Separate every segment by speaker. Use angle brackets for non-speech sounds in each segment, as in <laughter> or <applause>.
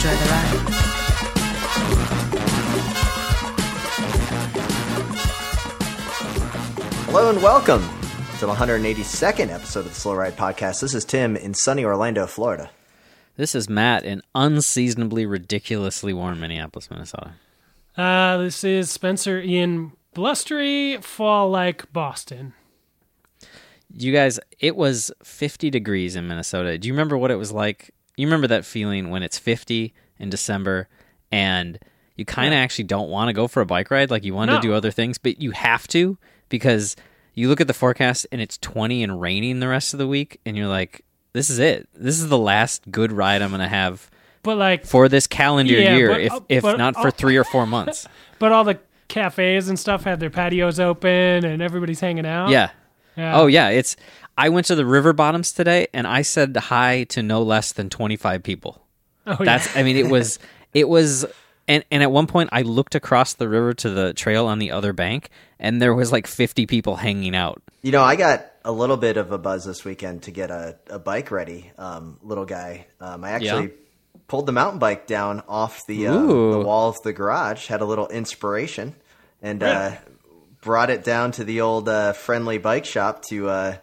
Speaker 1: Enjoy the ride.
Speaker 2: Hello and welcome to the 182nd episode of the Slow Ride Podcast. This is Tim in sunny Orlando, Florida.
Speaker 3: This is Matt in unseasonably ridiculously warm Minneapolis, Minnesota.
Speaker 4: Uh, this is Spencer in blustery fall like Boston.
Speaker 3: You guys, it was 50 degrees in Minnesota. Do you remember what it was like? You remember that feeling when it's 50 in December and you kind of actually don't want to go for a bike ride, like you want
Speaker 4: No.
Speaker 3: to do other things, but you have to because you look at the forecast and it's 20 and raining the rest of the week and you're like, this is it. This is the last good ride I'm going to have
Speaker 4: But like,
Speaker 3: for this calendar
Speaker 4: Yeah,
Speaker 3: year,
Speaker 4: but-
Speaker 3: if,
Speaker 4: uh,
Speaker 3: if
Speaker 4: but-
Speaker 3: not for
Speaker 4: uh,
Speaker 3: three or four months. <laughs>
Speaker 4: but all the cafes and stuff had their patios open and everybody's hanging out.
Speaker 3: Yeah.
Speaker 4: Yeah.
Speaker 3: Oh yeah, it's. I went to the river bottoms today, and I said hi to no less than twenty five people.
Speaker 4: Oh,
Speaker 3: That's. I mean, it was. <laughs> It was. And and at one point, I looked across the river to the trail on the other bank, and there was like fifty people hanging out.
Speaker 2: You know, I got a little bit of a buzz this weekend to get a, a bike ready, um, little guy. Um, I actually
Speaker 3: Yeah?
Speaker 2: pulled the mountain bike down off the, uh, the wall of the garage, had a little inspiration, and uh, brought it down to the old uh, friendly bike shop to uh,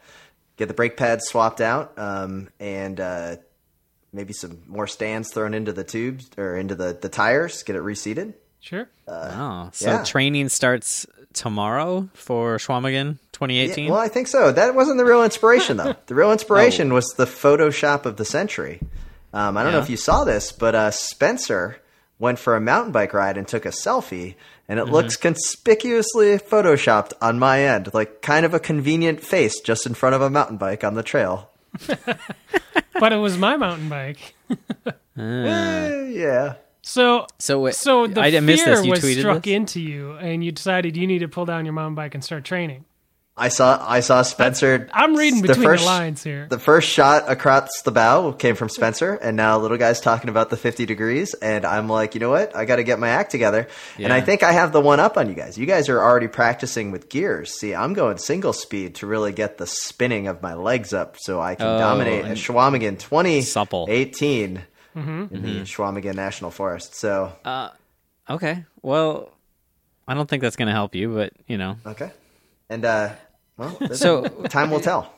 Speaker 2: get the brake pads swapped out um, and uh, maybe some more Stan's thrown into the tubes or into the, the tires, get it reseated.
Speaker 4: Sure.
Speaker 3: Oh, so
Speaker 2: yeah.
Speaker 3: training starts tomorrow for Chequamegon 2018?
Speaker 2: Yeah, well, I think so. That wasn't the real inspiration, though. <laughs> The real inspiration was the Photoshop of the century. Um, I don't know if you saw this, but uh, Spencer went for a mountain bike ride and took a selfie, and it
Speaker 3: Mm-hmm.
Speaker 2: looks conspicuously photoshopped on my end, like kind of a convenient face just in front of a mountain bike on the trail. <laughs>
Speaker 4: but it was my mountain bike. <laughs>
Speaker 2: Eh, yeah.
Speaker 4: So,
Speaker 3: So wait,
Speaker 4: so the
Speaker 3: I
Speaker 4: fear
Speaker 3: missed this. You
Speaker 4: was
Speaker 3: tweeted
Speaker 4: struck
Speaker 3: this?
Speaker 4: into you, and you decided you need to pull down your mountain bike and start training.
Speaker 2: I saw I saw Spencer.
Speaker 4: I'm reading
Speaker 2: the
Speaker 4: between
Speaker 2: first,
Speaker 4: the lines here.
Speaker 2: The first shot across the bow came from Spencer, and now little guy's talking about the 50 degrees, and I'm like, you know what? I got to get my act together, and I think I have the one up on you guys. You guys are already practicing with gears. See, I'm going single speed to really get the spinning of my legs up, so I can
Speaker 3: Oh,
Speaker 2: dominate at Chequamegon 2018
Speaker 3: supple.
Speaker 2: in
Speaker 4: Mm-hmm.
Speaker 2: the Chequamegon National Forest. So uh,
Speaker 3: Okay. Well, I don't think that's going to help you, but you know,
Speaker 2: okay, and uh, well, <laughs>
Speaker 3: So-
Speaker 2: time will tell.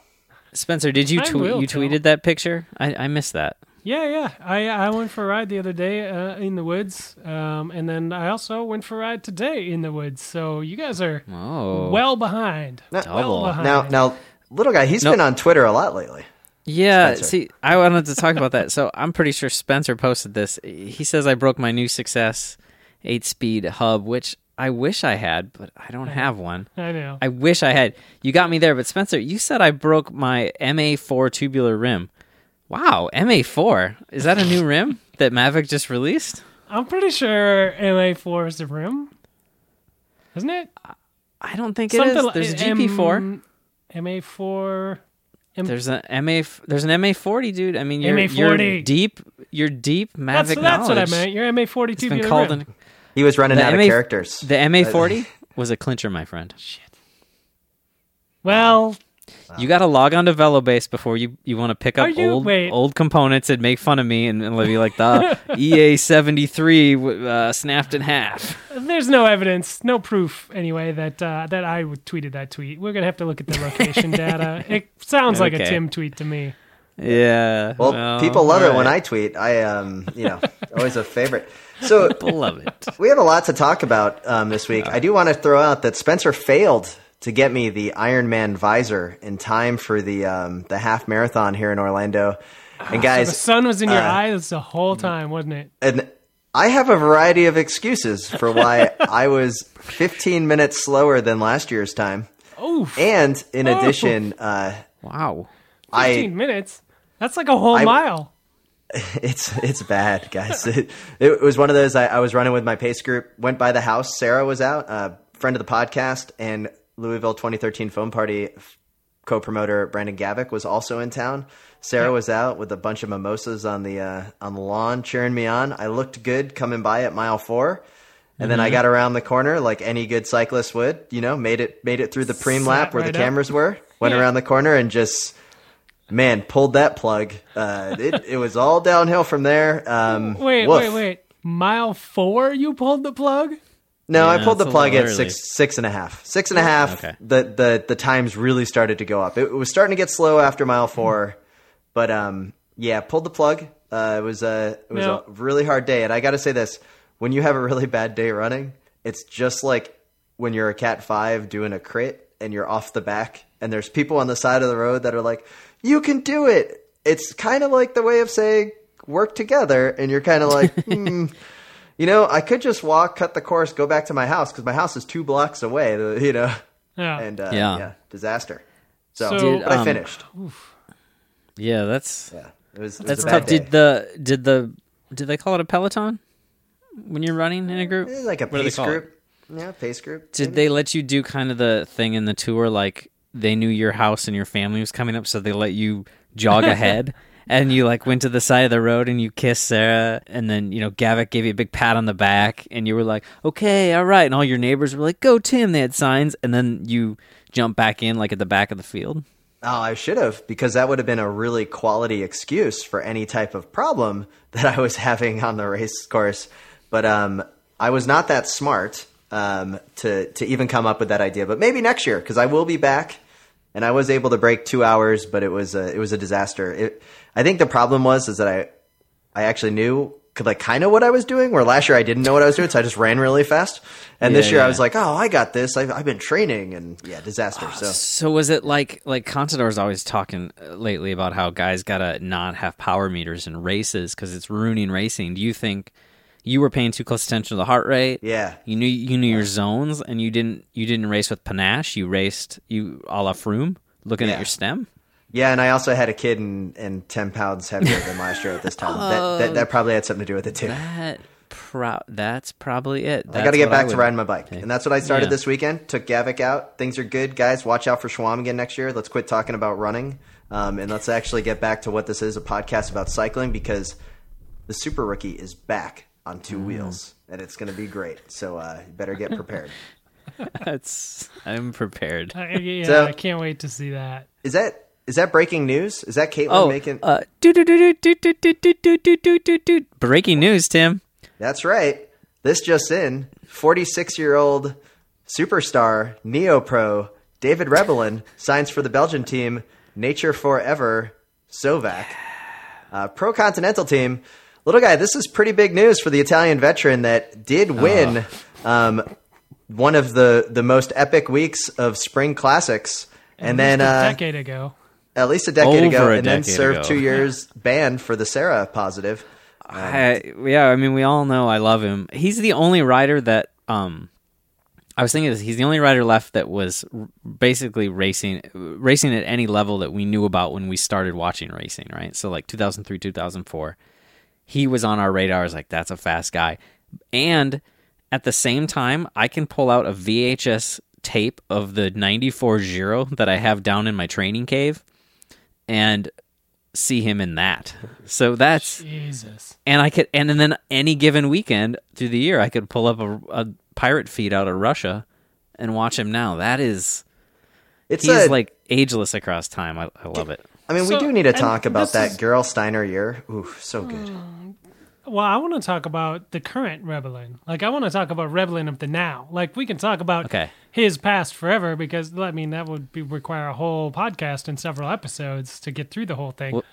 Speaker 3: Spencer, did you tweet? You
Speaker 4: tell.
Speaker 3: tweeted that picture? I, I missed that.
Speaker 4: Yeah, yeah. I I went for a ride the other day uh, in the woods, um, and then I also went for a ride today in the woods. So you guys are
Speaker 3: Oh,
Speaker 4: well behind.
Speaker 2: Now-
Speaker 4: well behind.
Speaker 2: Now, now, little guy, he's
Speaker 3: No.
Speaker 2: been on Twitter a lot lately.
Speaker 3: yeah.
Speaker 2: Spencer.
Speaker 3: See, I wanted to talk about that. So I'm pretty sure Spencer posted this. He says I broke my new success eight speed hub, which I wish I had, but I don't have one. <laughs>
Speaker 4: I know.
Speaker 3: I wish I had. You got me there, but Spencer, you said I broke my MA4 tubular rim. Wow, MA4 is that a new <laughs> rim that Mavic just released?
Speaker 4: I'm pretty sure MA4 is the rim, isn't it?
Speaker 3: I don't think it is. There's a GP4.
Speaker 4: M- MA4.
Speaker 3: There's an MA. There's an MA40, dude. I mean, you're, you're deep. You're deep Mavic
Speaker 4: That's, that's what I
Speaker 3: knowledge.
Speaker 4: meant. Your MA40
Speaker 3: It's been called
Speaker 4: rim.
Speaker 3: an,
Speaker 2: He was running
Speaker 3: the
Speaker 2: out
Speaker 3: MA
Speaker 2: of characters.
Speaker 3: The MA40 <laughs> was a clincher, my friend. Shit.
Speaker 4: Well,
Speaker 3: You got to log on to Velobase before you, you want to pick up
Speaker 4: you-
Speaker 3: old
Speaker 4: wait.
Speaker 3: old components and make fun of me and, and be like the <laughs> EA73 uh, snapped in half.
Speaker 4: there's no evidence, no proof anyway that uh, that I tweeted that tweet. We're gonna have to look at the location <laughs> data. It sounds like a Tim tweet to me.
Speaker 3: Yeah.
Speaker 2: Well, people love it when. I tweet. I, um, you know, always a favorite. So <laughs>
Speaker 3: People love it.
Speaker 2: we have a lot to talk about um, this week. I do want to throw out that Spencer failed to get me the Iron Man visor in time for the um, the half marathon here in Orlando. And
Speaker 4: So
Speaker 2: guys,
Speaker 4: the sun was in your
Speaker 2: uh,
Speaker 4: eyes the whole time, wasn't it?
Speaker 2: and I have a variety of excuses for why <laughs> I was 15 minutes slower than last year's time.
Speaker 4: Oh,
Speaker 2: And in addition, uh,
Speaker 3: Wow.
Speaker 4: 15
Speaker 2: I
Speaker 4: minutes. That's like a whole
Speaker 2: I-
Speaker 4: mile. <laughs>
Speaker 2: It's it's bad, guys. It, it was one of those. I, I was running with my pace group. Went by the house. Sarah was out, uh, friend of the podcast, and Louisville 2013 Foam Party co-promoter Brandon Gavick was also in town. Sarah was out with a bunch of mimosas on the uh, on the lawn, cheering me on. I looked good coming by at mile four, and then I got around the corner like any good cyclist would. You know, made it made it through the preem
Speaker 4: Sat
Speaker 2: lap where
Speaker 4: right
Speaker 2: the
Speaker 4: up.
Speaker 2: cameras were. Went
Speaker 4: Yeah.
Speaker 2: around the corner and just man pulled that plug. Uh, it it was all downhill from there. Um,
Speaker 4: Wait,
Speaker 2: woof.
Speaker 4: wait, wait. Mile four, you pulled the plug?
Speaker 2: No, I pulled the plug at
Speaker 3: early.
Speaker 2: six six and a half. Six and a half.
Speaker 3: Okay.
Speaker 2: The the the times really started to go up. It, was starting to get slow after mile four, but um yeah, pulled the plug. Uh, it was a it was
Speaker 4: Now-
Speaker 2: a really hard day, and I got to say this: when you have a really bad day running, it's just like when you're a cat five doing a crit and you're off the back, and there's people on the side of the road that are like, "You can do it." It's kind of like the way of saying work together, and you're kind of like. <laughs> hmm. You know, I could just walk, cut the course, go back to my house because my house is two blocks away. You know,
Speaker 4: Yeah. <laughs>
Speaker 2: and uh,
Speaker 3: Yeah.
Speaker 2: yeah. disaster. So,
Speaker 4: So-
Speaker 3: Did,
Speaker 2: but I
Speaker 3: um,
Speaker 2: finished.
Speaker 3: Yeah, that's
Speaker 2: Yeah, it was. It was
Speaker 3: that's
Speaker 2: a
Speaker 3: tough. Did the did the did they call it a peloton when you're running in a group?
Speaker 2: It like a
Speaker 3: What
Speaker 2: pace
Speaker 3: call it?
Speaker 2: group. Yeah, pace group.
Speaker 3: Did they let you do kind of the thing in the tour like they knew your house and your family was coming up, so they let you jog <laughs> ahead? And you like went to the side of the road and you kissed Sarah, and then you know Gavick gave you a big pat on the back, and you were like, "Okay, all right." And all your neighbors were like, "Go, Tim!" They had signs, and then you jump back in like at the back of the field.
Speaker 2: Oh, I should have because that would have been a really quality excuse for any type of problem <laughs> that I was having on the race course. But um, I was not that smart um, to to even come up with that idea. But maybe next year because I will be back, and I was able to break two hours, but it was a, it was a disaster. It, I think the problem was is that I I actually knew like kind of what I was doing. Where last year I didn't know what I was doing, so I just ran really fast. And this
Speaker 3: Yeah,
Speaker 2: year I was like, oh, I got this. I've, I've been training, and yeah, disaster. So
Speaker 3: So was it like like Contador's always talking uh, lately about how guys gotta not have power meters in races because it's ruining racing? Do you think you were paying too close attention to the heart rate?
Speaker 2: yeah,
Speaker 3: You knew you knew your zones, and you didn't you didn't race with panache. You raced you a la Froome, looking
Speaker 2: Yeah.
Speaker 3: at your stem.
Speaker 2: Yeah, and I also had a kid and, and ten pounds heavier than last year at this time. that, that <laughs> that probably had something to do with it too.
Speaker 3: That pro- that's probably it.
Speaker 2: I got to get back to riding my bike, and that's what I started
Speaker 3: Yeah.
Speaker 2: this weekend. Took Gavick out. Things are good, guys. Watch out for Chequamegon next year. Let's quit talking about running, um, and let's actually get back to what this is—a podcast about cycling because the Super Rookie is back on
Speaker 3: Mm.
Speaker 2: two wheels, and it's going to be great. So uh, you better get prepared.
Speaker 3: That's I'm prepared.
Speaker 4: I, yeah,
Speaker 2: So-
Speaker 4: I can't wait to see that.
Speaker 2: is that is that breaking news? Is that Caitlin
Speaker 3: Oh,
Speaker 2: making?
Speaker 3: uh, do do do do do do do do do do do do. Breaking news, Tim.
Speaker 2: That's right. This just in: forty-six-year-old superstar neo pro David Rebellin signs for the Belgian team Nature Forever Sovac, uh, pro continental team. Little guy, this is pretty big news for the Italian veteran that did win um, one of the the most epic weeks of spring classics, and then
Speaker 4: a
Speaker 2: uh,
Speaker 4: decade ago.
Speaker 2: at least a decade ago,
Speaker 3: a
Speaker 2: and then served
Speaker 3: ago.
Speaker 2: two years banned for the CERA positive.
Speaker 3: I, yeah, I mean, we all know I love him. He's the only rider that um, I was thinking this. He's the only rider left that was r- basically racing, racing at any level that we knew about when we started watching racing. Right, so like 2003, 2004, he was on our radar. I was like, that's a fast guy, and at the same time, I can pull out a VHS tape of the 94 Giro that I have down in my training cave and see him in that. So that's
Speaker 4: Jesus.
Speaker 3: and I could and then any given weekend through the year I could pull up a, a pirate feed out of Russia and watch him now. That is
Speaker 2: It's
Speaker 3: he's
Speaker 2: a,
Speaker 3: like ageless across time. I, I love it.
Speaker 2: I mean,
Speaker 4: So-
Speaker 2: we do need to talk about
Speaker 4: this
Speaker 2: that
Speaker 4: is-
Speaker 2: Gerolsteiner year. Ooh, so good.
Speaker 4: Oh, well, I want to talk about the current Rebellin. Like, I want to talk about Rebellin of the now. Like, we can talk about
Speaker 3: Okay.
Speaker 4: his past forever because, I mean, that would be, require a whole podcast and several episodes to get through the whole thing.
Speaker 3: Well-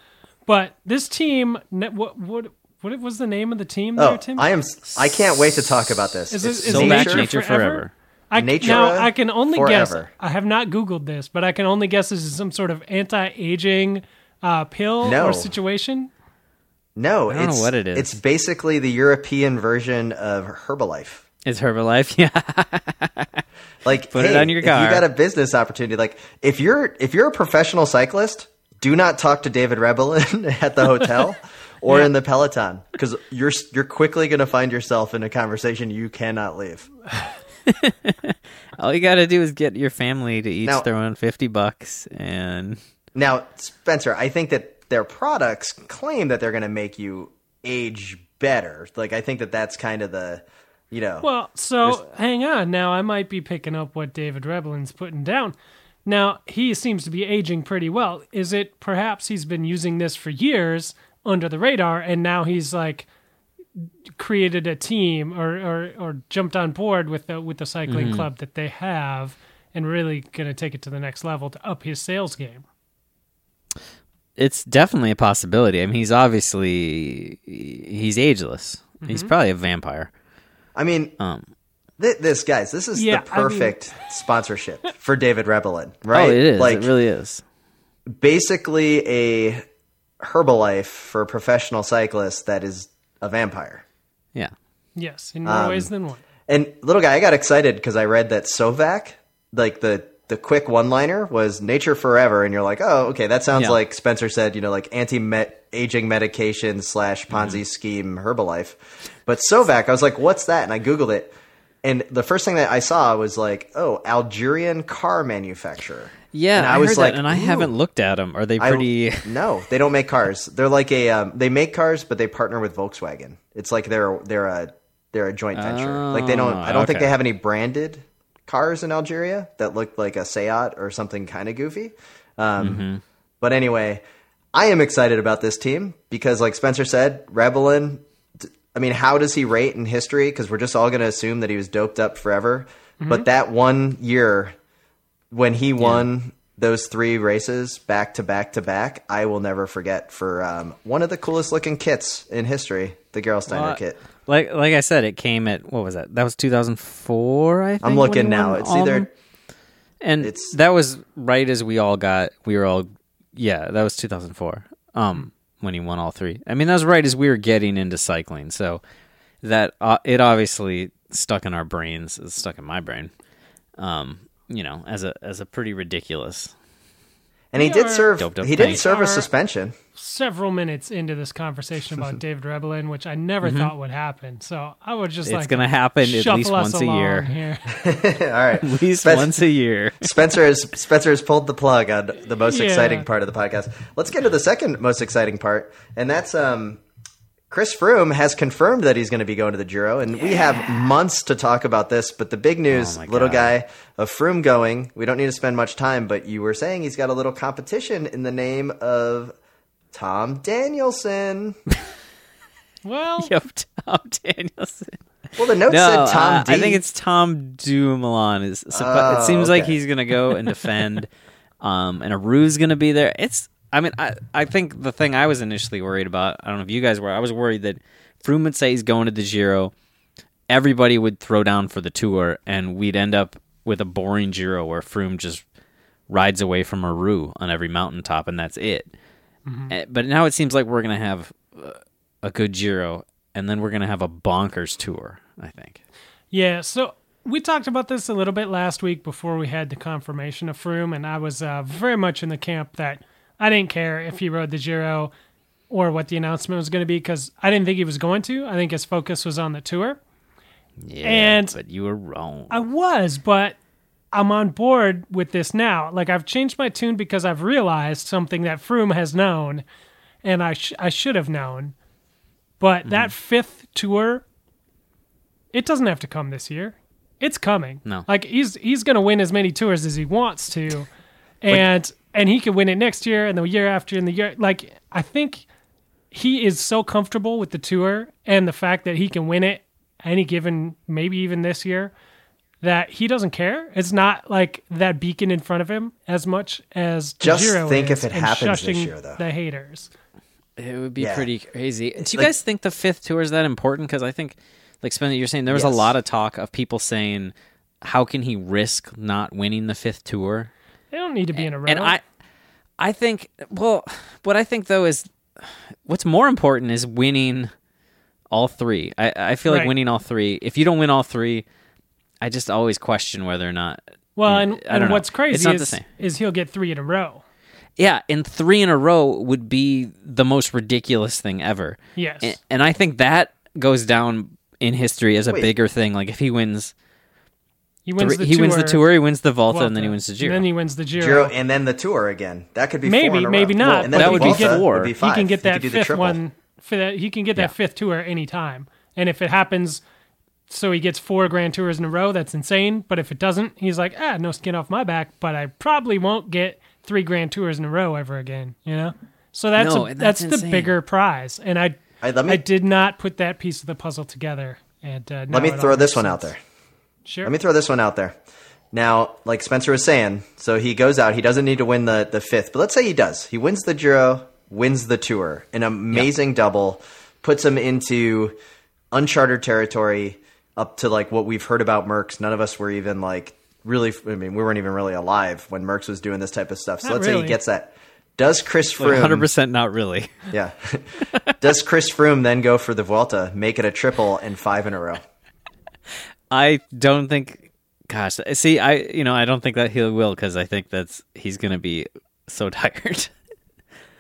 Speaker 4: but this team, what what what was the name of the team there,
Speaker 2: Oh,
Speaker 4: Tim?
Speaker 2: I am. I can't wait to talk about this.
Speaker 4: Is it-
Speaker 2: It's
Speaker 4: is
Speaker 3: So
Speaker 4: Nature
Speaker 3: nature
Speaker 4: Forever?
Speaker 3: forever.
Speaker 4: I,
Speaker 2: Nature
Speaker 4: now I can only guess. I have not Googled this, but I can only guess this is some sort of anti-aging uh, pill
Speaker 2: No.
Speaker 4: or situation.
Speaker 2: no,
Speaker 3: I don't know
Speaker 2: it's
Speaker 3: what it is.
Speaker 2: It's basically the European version of Herbalife.
Speaker 3: Is Herbalife? <laughs> Yeah.
Speaker 2: Like,
Speaker 3: Put it
Speaker 2: hey,
Speaker 3: on your
Speaker 2: if
Speaker 3: car.
Speaker 2: you got a business opportunity, like if you're if you're a professional cyclist, do not talk to David Rebellin <laughs> at the hotel, <laughs> or
Speaker 4: Yeah.
Speaker 2: in the Peloton because you're you're quickly going to find yourself in a conversation you cannot leave. <laughs>
Speaker 3: All you got to do is get your family to each
Speaker 2: Now-
Speaker 3: throw in 50 bucks and
Speaker 2: Now, Spencer, I think that their products claim that they're going to make you age better. Like I think that that's kind of the, you know,
Speaker 4: Well, so hang on. Now I might be picking up what David Rebellin's putting down. Now he seems to be aging pretty well. Is it perhaps he's been using this for years under the radar, and now he's like created a team or or, or jumped on board with the with the cycling club that they have, and really going to take it to the next level to up his sales game.
Speaker 3: it's definitely a possibility. I mean, he's obviously he's ageless. He's
Speaker 4: Mm-hmm.
Speaker 3: probably a vampire.
Speaker 2: I mean,
Speaker 3: Um,
Speaker 2: th- this guys, this is
Speaker 4: Yeah,
Speaker 2: the
Speaker 4: I mean-
Speaker 2: perfect sponsorship for David Rebellin, <laughs> right?
Speaker 3: Oh, it is.
Speaker 2: Like
Speaker 3: it really is.
Speaker 2: basically a Herbalife for professional cyclists that is a vampire.
Speaker 3: Yeah.
Speaker 4: Yes, in more um, ways than one.
Speaker 2: And little guy, I got excited because I read that Sovac, like the the quick one liner was nature forever, and you're like, oh, okay, that sounds
Speaker 3: Yeah.
Speaker 2: like Spencer said, you know, like anti aging medication slash Ponzi mm-hmm. scheme Herbalife. But Sovac, I was like, what's that? And I googled it, and the first thing that I saw was like, oh, Algerian car manufacturer.
Speaker 3: Yeah,
Speaker 2: and
Speaker 3: I,
Speaker 2: I was
Speaker 3: heard
Speaker 2: like,
Speaker 3: that, and I haven't looked at them. Are they
Speaker 2: I-
Speaker 3: pretty?
Speaker 2: no, they don't make cars. They're like a um, they make cars, but they partner with Volkswagen. It's like they're they're a they're a joint venture. like they don't. I don't think
Speaker 3: Oh,
Speaker 2: they have any branded cars in Algeria that look like a Seat or something kind of goofy. Um,
Speaker 3: Mm-hmm.
Speaker 2: But anyway, I am excited about this team because, like Spencer said, Rebelin. I mean, how does he rate in history? Because we're just all going to assume that he was doped up forever.
Speaker 3: Mm-hmm.
Speaker 2: But that one year when he won those three races back to back to back, I will never forget for um, one of the coolest looking kits in history, the Gerolsteiner
Speaker 3: Well,
Speaker 2: kit.
Speaker 3: Like like I said, it came at what was that? That was 2004. I think.
Speaker 2: I'm looking now. It's either
Speaker 3: and
Speaker 2: it's-
Speaker 3: that was right as we all got. We were all yeah. That was 2004. Um, when he won all three. I mean, that was right as we were getting into cycling. So that uh, it obviously stuck in our brains. It's stuck in my brain. Um, you know, as a as a pretty ridiculous.
Speaker 2: and he
Speaker 4: We
Speaker 2: did
Speaker 4: are-
Speaker 2: serve.
Speaker 3: Doped up
Speaker 2: He did serve a suspension.
Speaker 4: Several minutes into this conversation about <laughs> David Rebellin, which I never thought would happen, so I would just
Speaker 3: Mm-hmm. It's
Speaker 4: like
Speaker 3: gonna happen at least once a year.
Speaker 4: Here. <laughs> <laughs>
Speaker 2: All right,
Speaker 3: At least
Speaker 2: Spen-
Speaker 3: once a year.
Speaker 2: Spencer has Spencer has pulled the plug on the most
Speaker 4: Yeah.
Speaker 2: exciting part of the podcast. Let's get to the second most exciting part, and that's um, Chris Froome has confirmed that he's going to be going to the Giro, and we have months to talk about this. But the big news,
Speaker 3: Oh
Speaker 2: little guy of Froome going, we don't need to spend much time. But you were saying he's got a little competition in the name of Tom Danielson. <laughs>
Speaker 4: Well,
Speaker 3: Yep, Tom Danielson.
Speaker 2: Well, the note
Speaker 3: No,
Speaker 2: said Tom
Speaker 3: uh,
Speaker 2: D.
Speaker 3: I think it's Tom Dumoulin. Is
Speaker 2: Oh,
Speaker 3: it seems like he's gonna go and defend, um, and Aru's gonna be there. It's. I mean, I I think the thing I was initially worried about. I don't know if you guys were. I was worried that Froome would say he's going to the Giro. Everybody would throw down for the tour, and we'd end up with a boring Giro where Froome just rides away from Aru on every mountaintop, and that's it. Eh, But now it seems like we're gonna have uh, a good Giro, and then we're gonna have a bonkers tour. I think.
Speaker 4: Yeah, so we talked about this a little bit last week before we had the confirmation of Froome, and I was uh, very much in the camp that I didn't care if he rode the Giro or what the announcement was going to be because I didn't think he was going to. I think his focus was on the tour.
Speaker 3: Yeah,
Speaker 4: And-
Speaker 3: but you were wrong.
Speaker 4: I was, but I'm on board with this now. Like I've changed my tune because I've realized something that Froome has known, and I sh- I should have known. But
Speaker 3: Mm-hmm.
Speaker 4: that fifth tour, it doesn't have to come this year. It's coming.
Speaker 3: No.
Speaker 4: like he's he's gonna win as many tours as he wants to, and and he can win it next year and the year after and the year. Like I think he is so comfortable with the tour and the fact that he can win it any given maybe even this year that he doesn't care. It's not like that beacon in front of him as much as the
Speaker 2: Just
Speaker 4: Giro
Speaker 2: think
Speaker 4: is
Speaker 2: if it
Speaker 4: and
Speaker 2: happens this year, though.
Speaker 4: The haters.
Speaker 3: It would be
Speaker 2: Yeah.
Speaker 3: pretty crazy. Do you
Speaker 2: like-
Speaker 3: guys think the fifth tour is that important? Because I think, like Spencer, you're saying there was a lot of talk of people saying, "How can he risk not winning the fifth tour?"
Speaker 4: They don't need to be in a row.
Speaker 3: And I, I think, well, what I think though is, what's more important is winning all three. I, I feel like winning all three. If you don't win all three, I just always question whether or not.
Speaker 4: well, and, and what's crazy is, is he'll get three in a row.
Speaker 3: Yeah, and three in a row would be the most ridiculous thing ever.
Speaker 4: Yes.
Speaker 3: And, and I think that goes down in history as a
Speaker 2: Wait.
Speaker 3: bigger thing. Like if he wins,
Speaker 4: he wins
Speaker 3: three,
Speaker 4: the
Speaker 3: he
Speaker 4: tour.
Speaker 3: wins the tour, he wins the Volta,
Speaker 4: Vuelta,
Speaker 3: and then he wins the Giro.
Speaker 4: And then he wins the Giro.
Speaker 2: Giro and then the tour again. That could be four
Speaker 4: Maybe,
Speaker 2: in a row.
Speaker 4: maybe not,
Speaker 2: And then
Speaker 3: but
Speaker 2: the
Speaker 3: that would be
Speaker 2: Volta
Speaker 3: four.
Speaker 2: Would be
Speaker 3: He
Speaker 4: he can get that
Speaker 2: could do the
Speaker 4: fifth one. For that, he can get that
Speaker 3: Yeah.
Speaker 4: fifth tour anytime. And if it happens, so he gets four Grand Tours in a row, that's insane. But if it doesn't, he's like, ah, no skin off my back. But I probably won't get three Grand Tours in a row ever again. You know. So that's
Speaker 3: No,
Speaker 4: a, that's,
Speaker 3: that's
Speaker 4: the bigger prize. And I
Speaker 2: I- let me-
Speaker 4: I did not put that piece of the puzzle together. And uh,
Speaker 2: Let me throw this
Speaker 4: makes
Speaker 2: one out there.
Speaker 4: Sure.
Speaker 2: Let me throw this one out there. Now, like Spencer was saying, so he goes out. He doesn't need to win the, the fifth, but let's say he does. He wins the Giro, wins the Tour, an amazing double, puts him into uncharted territory, up to like what we've heard about Merckx. None of us were even like really. I mean, we weren't even really alive when Merckx was doing this type of stuff. So
Speaker 4: Not
Speaker 2: let's say he gets that. Does Chris Froome?
Speaker 3: 100% not really.
Speaker 2: Yeah. <laughs> does Chris Froome then go for the Vuelta, make it a triple and five in a row?
Speaker 3: I don't think. Gosh, see, I you know I don't think that he will because I think that's he's gonna be so <laughs> tired.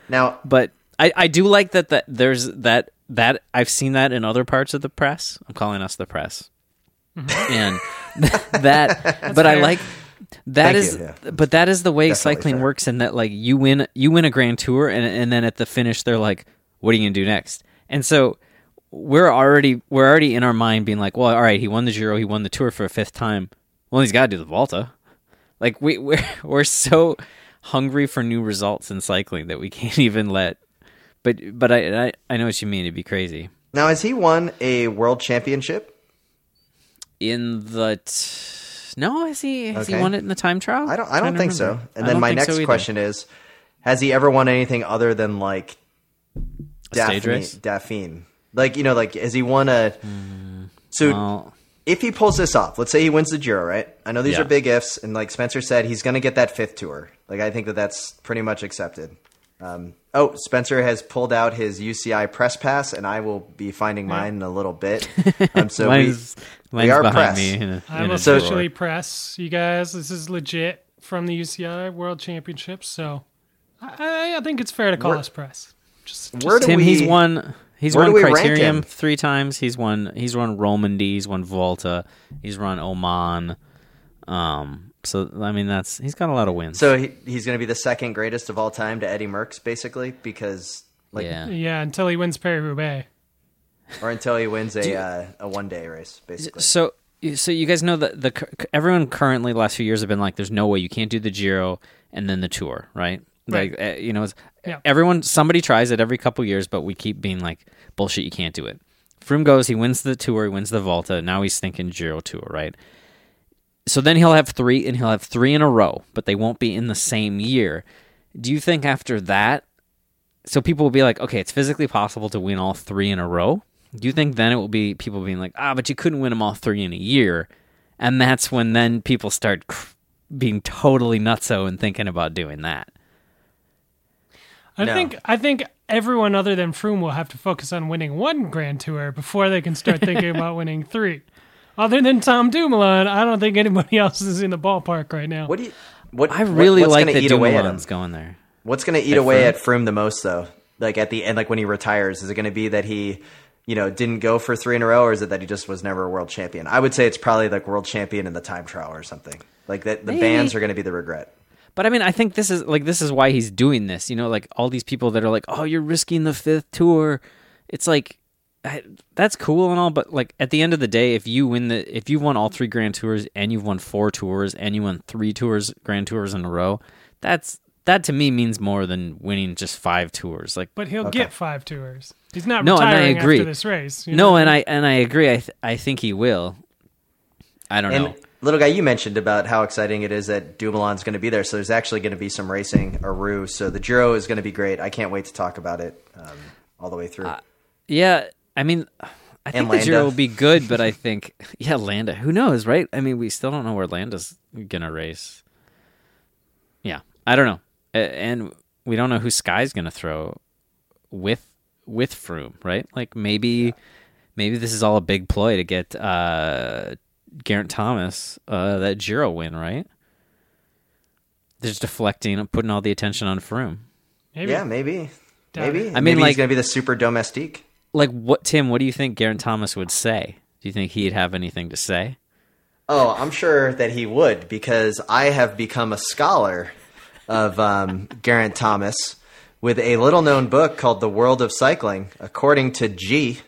Speaker 2: Now,
Speaker 3: but I I do like that that there's that that I've seen that in other parts of the press. I'm calling us the press, mm-hmm. and <laughs> that. but I like that
Speaker 2: Thank
Speaker 3: is
Speaker 2: you, yeah.
Speaker 3: but that is the way
Speaker 2: Definitely
Speaker 3: cycling
Speaker 2: fair.
Speaker 3: works in that like you win you win a grand tour and and then at the finish they're like what are you going to do next and so we're already we're already in our mind being like well all right he won the Giro he won the tour for a fifth time well he's got to do the Volta like we <laughs> we're we're so hungry for new results in cycling that we <laughs> can't even let but but I I, I know what you mean it'd be crazy
Speaker 2: now has he won a world championship?
Speaker 3: in the t- no has he has
Speaker 2: Okay.
Speaker 3: he won it in the time trial
Speaker 2: I don't. I don't think so. And then my
Speaker 3: think so
Speaker 2: next question is: Has he ever won anything other than like
Speaker 3: Dauphiné?
Speaker 2: Dauphiné? Like you know, like has he won a? So
Speaker 3: well
Speaker 2: if he pulls this off, let's say he wins the Giro, right? I know these
Speaker 3: Yeah.
Speaker 2: are big ifs, and like Spencer said, he's going to get that fifth tour. Like I think that that's pretty much accepted. Um, oh, Spencer has pulled out his UCI press pass, and I will be finding mine in a little bit. <laughs> Um, so we,
Speaker 3: mine's, mine's
Speaker 2: are
Speaker 3: behind
Speaker 2: press.
Speaker 3: me. in a-
Speaker 4: I'm
Speaker 3: in a
Speaker 4: officially
Speaker 3: drawer.
Speaker 4: press, you guys. This is legit from the UCI World Championships, so I, I think it's fair to call
Speaker 2: Where-
Speaker 4: us press. Just,
Speaker 2: where do
Speaker 3: Tim,
Speaker 2: we?
Speaker 3: he's won. He's
Speaker 2: where
Speaker 3: won
Speaker 2: do we rank
Speaker 3: Criterium three times. He's won. He's run Romandy. He's won Volta. He's run Oman. Um. So I mean, that's he's got a lot of wins.
Speaker 2: So he, he's going to be the second greatest of all time to Eddie Merckx, basically, because like
Speaker 3: yeah.
Speaker 4: yeah, until he wins Paris Roubaix.
Speaker 2: or until he wins a uh, a one day race, basically.
Speaker 3: So so you guys know that the everyone currently the last few years have been like, there's no way you can't do the Giro and then the Tour, right?
Speaker 4: Right.
Speaker 3: Like uh, you know, it's,
Speaker 4: Yeah.
Speaker 3: everyone somebody tries it every couple years, but we keep being like, bullshit, you can't do it. Froome goes, he wins the Tour, he wins the Volta. Now he's thinking Giro Tour, right? So then he'll have three, and he'll have three in a row, but they won't be in the same year. Do you think after that, so people will be like, okay, it's physically possible to win all three in a row? Do you think then it will be people being like, ah, but you couldn't win them all three in a year? And that's when then people start cr- being totally nutso and thinking about doing that.
Speaker 4: I
Speaker 2: No.
Speaker 4: think I think everyone other than Froome will have to focus on winning one Grand Tour before they can start thinking about <laughs> winning three. Other than Tom Dumoulin, I don't think anybody <laughs> else is in the ballpark right now.
Speaker 2: What do you? What
Speaker 3: I really
Speaker 2: what's
Speaker 3: like
Speaker 2: gonna eat away at him?
Speaker 3: Dumoulin's going there.
Speaker 2: What's going to eat
Speaker 3: At
Speaker 2: away
Speaker 3: Froome?
Speaker 2: at Froome the most, though? Like at the end, like when he retires, is it going to be that he, you know, didn't go for three in a row, or is it that he just was never a world champion? I would say it's probably like world champion in the time trial or something. Like that, the
Speaker 3: Maybe.
Speaker 2: bands are going to be the regret.
Speaker 3: But I mean, I think this is like this is why he's doing this. You know, like all these people that are like, "Oh, you're risking the fifth tour." It's like I, that's cool and all, but like at the end of the day, if you win the if you won all three Grand Tours and you've won four tours and you won three tours Grand Tours in a row, that's that to me means more than winning just five tours. Like
Speaker 4: But he'll get five tours. He's not
Speaker 3: No, and I
Speaker 4: retiring
Speaker 3: agree.
Speaker 4: after this race. you
Speaker 3: no,
Speaker 4: know?
Speaker 3: and I and I agree. I th- I think he will. I don't
Speaker 2: And
Speaker 3: know.
Speaker 2: Little guy, you mentioned about how exciting it is that Dumoulin's going to be there. So there's actually going to be some racing a Rue. So the Giro is going to be great. I can't wait to talk about it um, all the way through.
Speaker 3: Yeah, I mean, I think the. Giro will be good, but I think <laughs> yeah, Landa. Who knows, right? I mean, we still don't know where Landa's gonna race. Yeah, I don't know, and we don't know who Sky's gonna throw with with Froome, right? Like maybe maybe this is all a big ploy to get uh Geraint Thomas uh that Giro win, right? They're just deflecting, putting all the attention on Froome.
Speaker 4: Maybe.
Speaker 2: Yeah, maybe.
Speaker 4: Doubt
Speaker 2: Maybe.
Speaker 3: I mean,
Speaker 2: maybe
Speaker 3: like-
Speaker 2: he's gonna be the super domestique.
Speaker 3: Like what, Tim? What do you think Geraint Thomas would say? Do you think he'd have anything to say?
Speaker 2: Oh, I'm sure that he would because I have become a scholar of um, <laughs> Geraint Thomas with a little known book called The World of Cycling, according to G.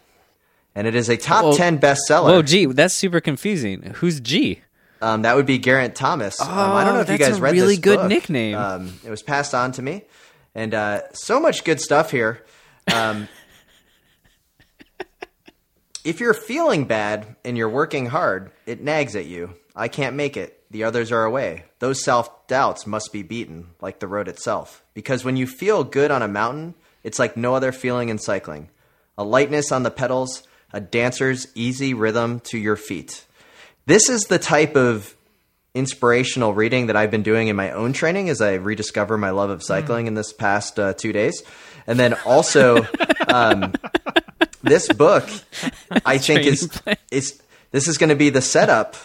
Speaker 2: And it is a top
Speaker 3: Whoa.
Speaker 2: 10 bestseller.
Speaker 3: Oh, gee, that's super confusing. Who's G?
Speaker 2: Um, that would be Geraint Thomas. um, I don't know if you
Speaker 3: Oh,
Speaker 2: guys
Speaker 3: a
Speaker 2: read
Speaker 3: really
Speaker 2: this
Speaker 3: good
Speaker 2: book.
Speaker 3: nickname.
Speaker 2: Um, it was passed on to me, and uh, so much good stuff here. Um, <laughs> if you're feeling bad and you're working hard, it nags at you. I can't make it. The others are away. Those self doubts must be beaten, like the road itself. Because when you feel good on a mountain, it's like no other feeling in cycling. A lightness on the pedals, a dancer's easy rhythm to your feet. This is the type of inspirational reading that I've been doing in my own training as I rediscover my love of cycling in this past uh, two days. And then also, <laughs> um, this book, I think is
Speaker 3: plan.
Speaker 2: is this is going to be the setup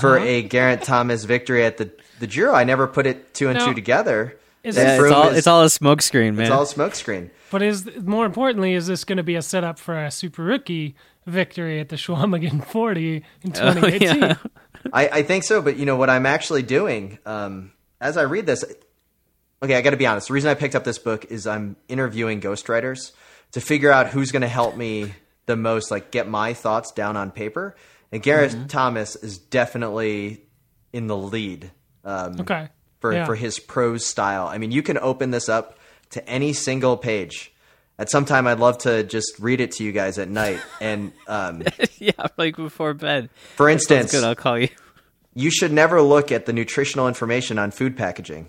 Speaker 2: for a Geraint Thomas victory at the the Giro. I never put it two and
Speaker 4: Now,
Speaker 2: two together.
Speaker 4: Is
Speaker 3: Yeah, it's all
Speaker 2: is-
Speaker 3: it's all a smokescreen, man.
Speaker 2: it's all a smokescreen.
Speaker 4: But is more importantly, is this going to be a setup for a super rookie victory at the Chequamegon <laughs> 40 in
Speaker 3: Oh,
Speaker 4: 2018?
Speaker 3: yeah.
Speaker 2: I, I think so, but you know what I'm actually doing um, as I read this. Okay, I got to be honest. The reason I picked up this book is I'm interviewing ghostwriters to figure out who's going to help me the most, like get my thoughts down on paper. And Geraint
Speaker 4: Mm-hmm.
Speaker 2: Thomas is definitely in the lead um,
Speaker 4: Okay.
Speaker 2: For
Speaker 4: Yeah.
Speaker 2: for his prose style. I mean, you can open this up to any single page. At some time, I'd love to just read it to you guys at night. And um, <laughs>
Speaker 3: yeah, like before bed.
Speaker 2: for instance,
Speaker 3: good. I'll call you.
Speaker 2: you should never look at the nutritional information on food packaging.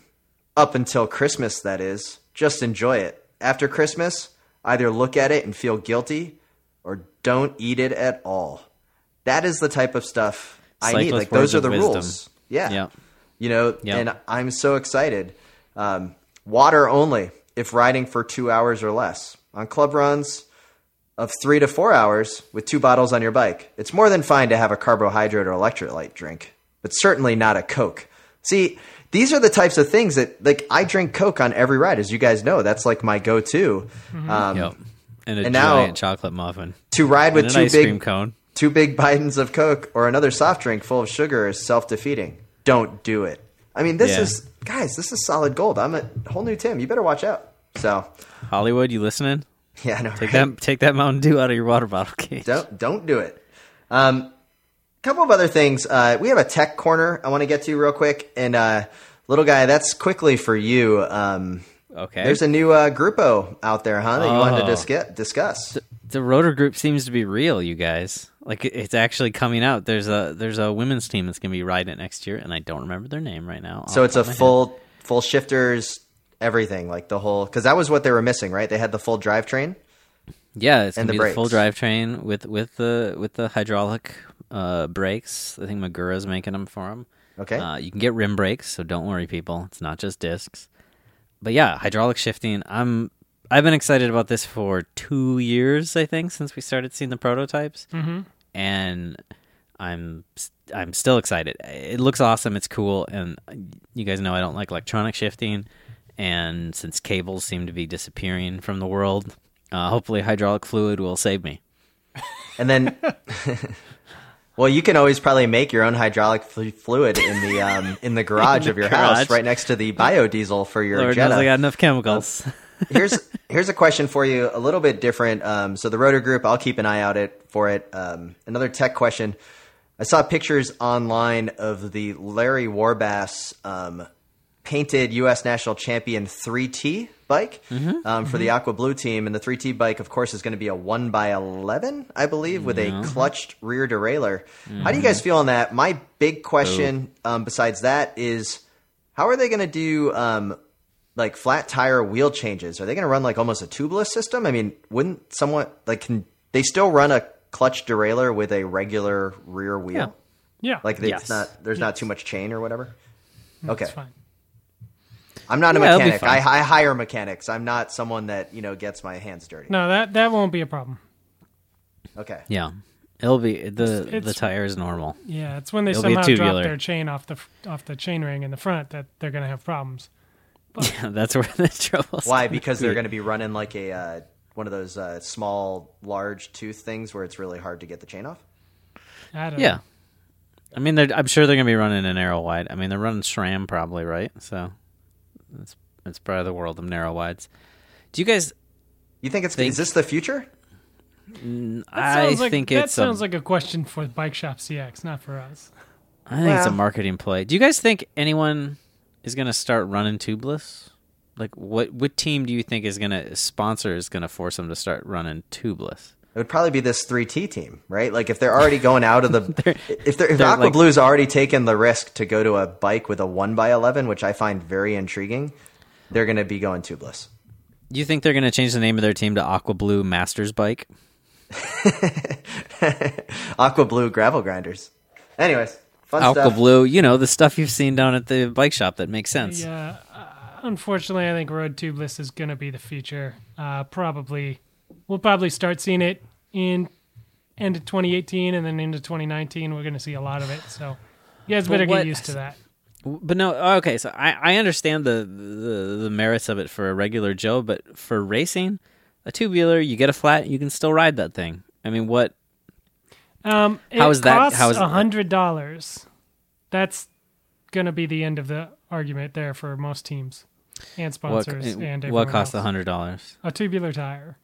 Speaker 2: Up until Christmas, that is. Just enjoy it. After Christmas, either look at it and feel guilty or don't eat it at all. That is the type of stuff I need. Like, those are the
Speaker 3: wisdom.
Speaker 2: rules. Yeah.
Speaker 3: Yeah.
Speaker 2: You know,
Speaker 3: Yeah.
Speaker 2: and I'm so excited. Um, water only if riding for two hours or less. On club runs, of three to four hours with two bottles on your bike. It's more than fine to have a carbohydrate or electrolyte drink, but certainly not a Coke. See, these are the types of things that, like, I drink Coke on every ride, as you guys know. That's like my go to. Um,
Speaker 3: Yep. And a
Speaker 2: and now-
Speaker 3: giant chocolate muffin.
Speaker 2: To ride with two big,
Speaker 3: cone.
Speaker 2: two big <laughs> bitings of Coke or another soft drink full of sugar is self defeating. Don't do it. I mean, this
Speaker 3: Yeah.
Speaker 2: is, guys, this is solid gold. I'm a whole new Tim. You better watch out. So,
Speaker 3: Hollywood, you listening? <laughs>
Speaker 2: yeah, no,
Speaker 3: Take
Speaker 2: right?
Speaker 3: that take that Mountain Dew out of your water bottle <laughs> case.
Speaker 2: Don't don't do it. Um, couple of other things. Uh, we have a tech corner I want to get to real quick, and uh, little guy, that's quickly for you. Um,
Speaker 3: Okay.
Speaker 2: there's a new uh, Grupo out there, huh? That you wanted to
Speaker 3: Oh.
Speaker 2: discuss. discuss.
Speaker 3: the rotor group seems to be real, you guys. Like it's actually coming out. There's a there's a women's team that's gonna be riding it next year, and I don't remember their name right now.
Speaker 2: So it's a
Speaker 3: top of my head.
Speaker 2: full full shifters, everything like the whole because that was what they were missing, right? They had the full drivetrain.
Speaker 3: Yeah, it's gonna
Speaker 2: the
Speaker 3: be the full drivetrain with with the with the hydraulic uh, brakes. I think Magura's making them for them.
Speaker 2: Okay.
Speaker 3: Uh, you can get rim brakes, so don't worry, people. It's not just discs. But yeah, hydraulic shifting. I'm I've been excited about this for two years, I think, since we started seeing the prototypes, mm-hmm. And I'm I'm still excited. It looks awesome. It's cool, and you guys know I don't like electronic shifting, and since cables seem to be disappearing from the world, uh, hopefully hydraulic fluid will save me.
Speaker 2: And then, <laughs> well, you can always probably make your own hydraulic flu- fluid in the um, in the <laughs> garage
Speaker 3: the
Speaker 2: of your house, right next to the biodiesel for your
Speaker 3: Lord
Speaker 2: Jetta.
Speaker 3: knows I got enough chemicals.
Speaker 2: Here's here's a question for you, a little bit different. Um, so the rotor group, I'll keep an eye out it for it. Um, another tech question. I saw pictures online of the Larry Warbasse um, painted U.S. national champion 3T bike um, for the Aqua Blue team, and the 3T bike, of course, is going to be a one by eleven, I believe, with a clutched rear derailleur. How do you guys feel on that? My big question, um, besides that, is how are they going to do um, like flat tire wheel changes? Are they going to run like almost a tubeless system? I mean, wouldn't someone like can they still run a clutch derailleur with a regular rear wheel?
Speaker 3: Yeah.
Speaker 4: Yeah.
Speaker 2: Like it's
Speaker 3: Yes.
Speaker 2: not there's not too much chain or whatever. Okay,
Speaker 4: fine.
Speaker 2: I'm not a
Speaker 3: Yeah,
Speaker 2: mechanic. I. I hire mechanics. I'm not someone that you know gets my hands dirty.
Speaker 4: No, that that won't be a problem.
Speaker 2: Okay,
Speaker 3: Yeah. It'll be the
Speaker 4: It's-
Speaker 3: the tire is normal.
Speaker 4: Yeah, it's when they
Speaker 3: It'll
Speaker 4: somehow drop their chain off the f- off the chain ring in the front that they're going to have problems.
Speaker 3: Yeah, that's where the trouble. Is.
Speaker 2: Why? Because they're going to be running like a uh, one of those uh, small, large tooth things where it's really hard to get the chain off.
Speaker 4: I don't
Speaker 3: Yeah.
Speaker 4: know.
Speaker 3: I mean, they're, I'm sure they're going to be running a narrow wide. I mean, they're running SRAM probably, right? So it's it's part of the world of narrow wides. Do you guys?
Speaker 2: You think it's
Speaker 3: Think-
Speaker 2: is this the future?
Speaker 4: That
Speaker 3: I
Speaker 4: sounds like,
Speaker 3: think
Speaker 4: that
Speaker 3: it's
Speaker 4: sounds
Speaker 3: a,
Speaker 4: like a question for Bike Shop CX, not for us.
Speaker 3: I think it's a marketing play. Do you guys think anyone is going to start running tubeless? Like, what what team do you think is going to sponsor is going to force them to start running tubeless?
Speaker 2: It would probably be this 3T team, right? Like if they're already going out of the <laughs> if they're, if
Speaker 3: they're
Speaker 2: Aqua
Speaker 3: like-
Speaker 2: Blue's already taken the risk to go to a bike with a 1 by 11, which I find very intriguing, they're going to be going tubeless.
Speaker 3: Do you think they're going to change the name of their team to Aqua Blue Masters Bike? <laughs>
Speaker 2: Aqua Blue gravel grinders. Anyways, fun
Speaker 3: Aqua
Speaker 2: stuff.
Speaker 3: Blue, you know the stuff you've seen down at the bike shop that makes sense.
Speaker 4: Yeah, uh, unfortunately, I think road tubeless is going to be the future. Uh, probably, we'll probably start seeing it in end of 2018, and then into 2019, we're going to see a lot of it. So, you guys better
Speaker 3: what-
Speaker 4: get used to that.
Speaker 3: But no, okay. So I, I understand the, the the merits of it for a regular Joe, but for racing, a tubular, you get a flat, you can still ride that thing. I mean, what?
Speaker 4: Um, it
Speaker 3: How is that-
Speaker 4: Costs
Speaker 3: how is-
Speaker 4: a hundred dollars. That's going to be the end of the argument there for most teams and
Speaker 3: What,
Speaker 4: sponsors and
Speaker 3: what costs a hundred dollars?
Speaker 4: A tubular tire.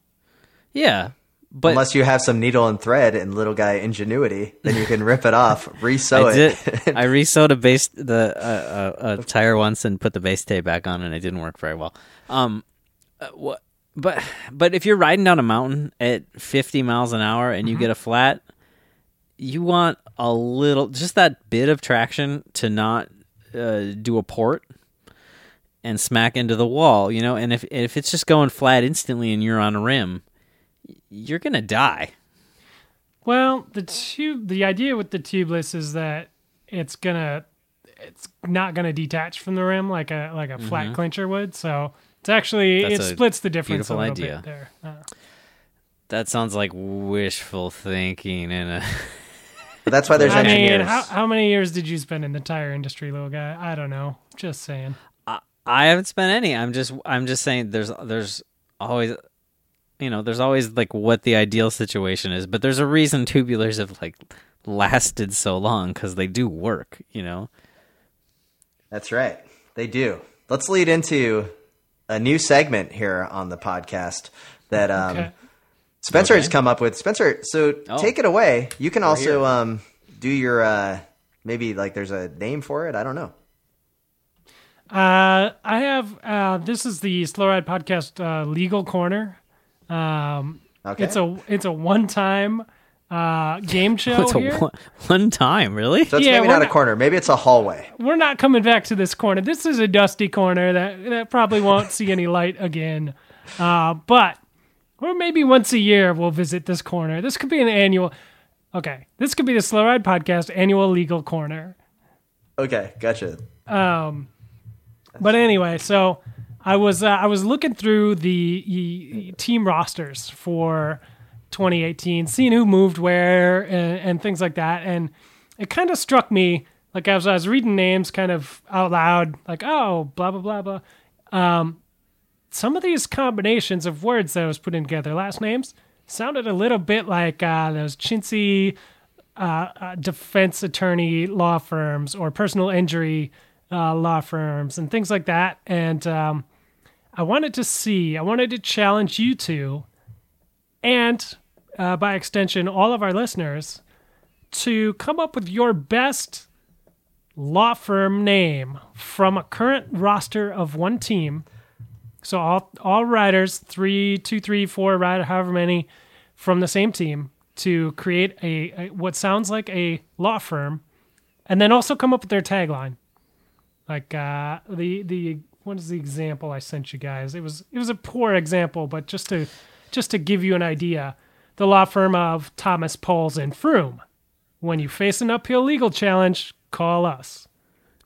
Speaker 3: Yeah, but
Speaker 2: Unless you have some needle and thread and little guy ingenuity, then you can rip it off, <laughs> resew
Speaker 3: I
Speaker 2: it.
Speaker 3: did. <laughs> I resewed a base the uh, uh, a tire once and put the base tape back on, and it didn't work very well. Um, uh, what? But but if you're riding down a mountain at 50 miles an hour and you get a flat, you want a little, just that bit of traction to not uh, do a Porte and smack into the wall, you know. And if if it's just going flat instantly and you're on a rim, you're gonna die.
Speaker 4: Well, the tube. The idea with the tubeless is that it's gonna, it's not gonna detach from the rim like a like a flat clincher would. So it's actually
Speaker 3: Mm-hmm. That's
Speaker 4: it splits the difference a
Speaker 3: beautiful
Speaker 4: little
Speaker 3: idea.
Speaker 4: bit there. Uh,
Speaker 3: That sounds like wishful thinking and a. <laughs>
Speaker 2: But that's why there's
Speaker 4: I mean,
Speaker 2: engineers.
Speaker 4: how how many years did you spend in the tire industry, little guy? I don't know. Just saying.
Speaker 3: I haven't spent any. I'm just I'm just saying there's there's always you know, there's always like what the ideal situation is, but there's a reason tubulars have like lasted so long cuz they do work, you know.
Speaker 2: That's right. They do. Let's lead into a new segment here on the podcast that um,
Speaker 4: Okay.
Speaker 2: Spencer has come up with. Spencer, so
Speaker 3: Oh.
Speaker 2: take it away. You can also um, do your uh, maybe like there's a name for it. I don't know.
Speaker 4: Uh, I have uh, this is the Slow Ride Podcast uh, legal corner. Um,
Speaker 2: Okay.
Speaker 4: it's a it's a one time uh, game <laughs> show
Speaker 3: It's a
Speaker 4: here.
Speaker 3: one, one time, really?
Speaker 2: so it's
Speaker 4: yeah,
Speaker 2: maybe
Speaker 4: we're
Speaker 2: not a corner. Maybe it's a hallway.
Speaker 4: We're not coming back to this corner. This is a dusty corner that that probably won't see any light again. Uh, but or maybe once a year we'll visit this corner. This could be an annual. Okay, this could be the Slow Ride Podcast annual legal corner.
Speaker 2: Okay, gotcha.
Speaker 4: Um, but anyway, so I was uh, I was looking through the e- team rosters for 2018, seeing who moved where and, and things like that, and it kind of struck me like as I was reading names kind of out loud, like oh blah blah blah blah. Um, some of these combinations of words that I was putting together, last names, sounded a little bit like uh, those chintzy uh, uh, defense attorney law firms or personal injury uh, law firms and things like that. And um, I wanted to see, I wanted to challenge you two, and uh, by extension, all of our listeners, to come up with your best law firm name from a current roster of one team. So all all riders, three, two, three, four rider, however many, from the same team to create a, a what sounds like a law firm, and then also come up with their tagline. Like uh, the the what is the example I sent you guys? It was it was a poor example, but just to just to give you an idea, the law firm of Thomas Poels and Froome. When you face an uphill legal challenge, call us.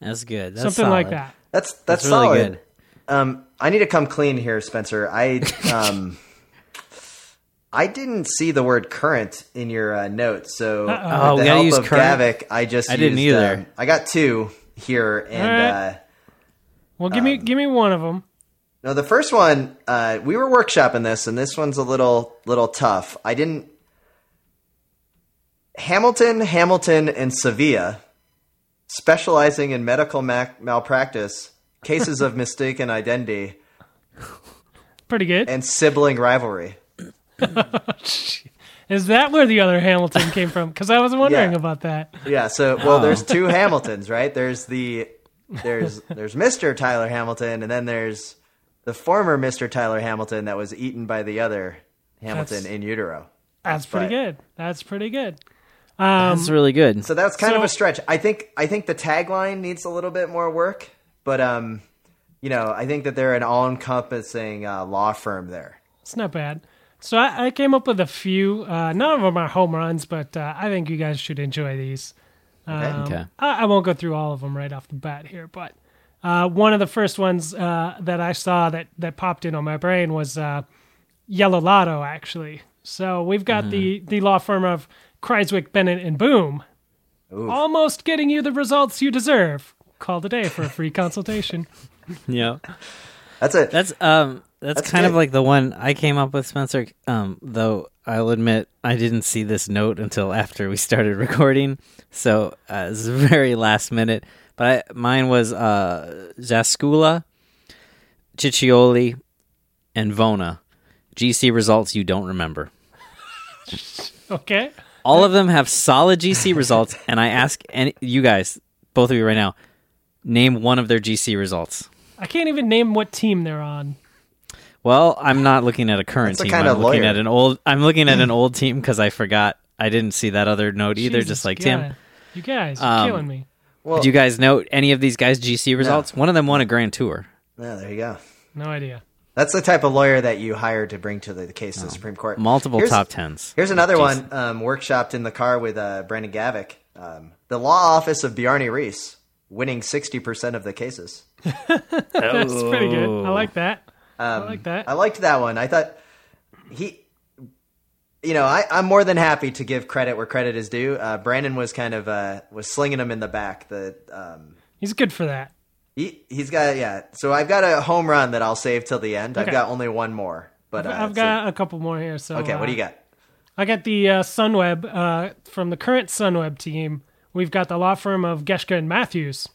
Speaker 3: That's good. That's
Speaker 4: Something like that.
Speaker 2: That's that's,
Speaker 3: That's really
Speaker 2: solid.
Speaker 3: good.
Speaker 2: Um, I need to come clean here, Spencer. I <laughs> um, I didn't see the word current in your uh, notes, so
Speaker 4: Uh-oh.
Speaker 2: with
Speaker 3: Oh,
Speaker 2: the help of
Speaker 3: current?
Speaker 2: Gavik, I just
Speaker 3: I didn't
Speaker 2: used,
Speaker 3: either.
Speaker 2: um, I got two here, and
Speaker 4: Alright.
Speaker 2: uh,
Speaker 4: Well, give me
Speaker 2: Um,
Speaker 4: give me one of them.
Speaker 2: no, the first one uh, we were workshopping this, and this one's a little little tough. I didn't. Hamilton, Hamilton, and Sevilla, specializing in medical mac- malpractice, cases of mistaken identity,
Speaker 4: Pretty good.
Speaker 2: and sibling rivalry. <laughs>
Speaker 4: Is that where the other Hamilton came from? Because I was wondering
Speaker 2: Yeah.
Speaker 4: about that.
Speaker 2: Yeah, so well, there's two Hamiltons, right? There's the there's there's Mr. Tyler Hamilton, and then there's the former Mr. Tyler Hamilton that was eaten by the other Hamilton
Speaker 4: That's-
Speaker 2: in utero.
Speaker 4: That's pretty good. That's pretty good. Um,
Speaker 3: That's really good.
Speaker 2: So that's kind of a stretch. I think I think the tagline needs a little bit more work, but um, you know, I think that they're an all-encompassing uh, law firm there.
Speaker 4: It's not bad. So I, I came up with a few. Uh, none of them are home runs, but uh, I think you guys should enjoy these. Um,
Speaker 3: Okay.
Speaker 4: I, I won't go through all of them right off the bat here, but uh, one of the first ones uh, that I saw that, that popped in on my brain was uh, Yellow Lotto, actually. So we've got the, the law firm of Kruijswijk, Bennett, and Boom. Almost getting you the results you deserve. Call today for a free consultation. <laughs>
Speaker 3: yeah.
Speaker 2: That's it.
Speaker 3: That's um that's,
Speaker 2: That's
Speaker 3: kind of like the one I came up with, Spencer. Um, though I'll admit I didn't see this note until after we started <laughs> recording, so uh, it's very last minute. But I, mine was uh, Zascula, Ciccioli, and Vona. GC results you don't remember. <laughs>
Speaker 4: Okay?
Speaker 3: All of them have solid GC results, and I ask any you guys, both of you right now, name one of their GC results.
Speaker 4: I can't even name what team they're on.
Speaker 3: Well, I'm not looking at a current
Speaker 2: That's the
Speaker 3: team.
Speaker 2: kind
Speaker 3: I'm
Speaker 2: of
Speaker 3: looking
Speaker 2: lawyer.
Speaker 3: at an old. I'm looking at an <laughs> old team because I forgot. I didn't see that other note either.
Speaker 4: Jesus
Speaker 3: just like
Speaker 4: God.
Speaker 3: Tim.
Speaker 4: You guys, you're
Speaker 3: Um,
Speaker 4: killing me.
Speaker 2: well,
Speaker 3: Did you guys note any of these guys' GC results? One of them won a Grand Tour.
Speaker 2: yeah, there you go.
Speaker 4: No idea.
Speaker 2: That's the type of lawyer that you hire to bring to the, the case to the Supreme Court.
Speaker 3: Multiple
Speaker 2: Here's-
Speaker 3: top tens.
Speaker 2: Here's another
Speaker 3: Jeez.
Speaker 2: one um, workshopped in the car with uh, Brandon Gavick. Um, the law office of Bjarne Riis, winning 60% of the cases. <laughs>
Speaker 4: That's pretty good.
Speaker 3: Oh.
Speaker 4: I like that. I
Speaker 2: Um,
Speaker 4: like that.
Speaker 2: I liked that one. I thought he, you know, I, I'm more than happy to give credit where credit is due. Uh, Brandon was kind of uh, was slinging him in the back. The um,
Speaker 4: He's good for that.
Speaker 2: he he's got yeah. So I've got a home run that I'll save till the end. I've got only one more, but uh,
Speaker 4: I've
Speaker 2: so-
Speaker 4: got a couple more here. So
Speaker 2: okay.
Speaker 4: uh,
Speaker 2: What do you got?
Speaker 4: I got the uh, Sunweb uh, from the current Sunweb team. We've got the law firm of Geschke and Matthews.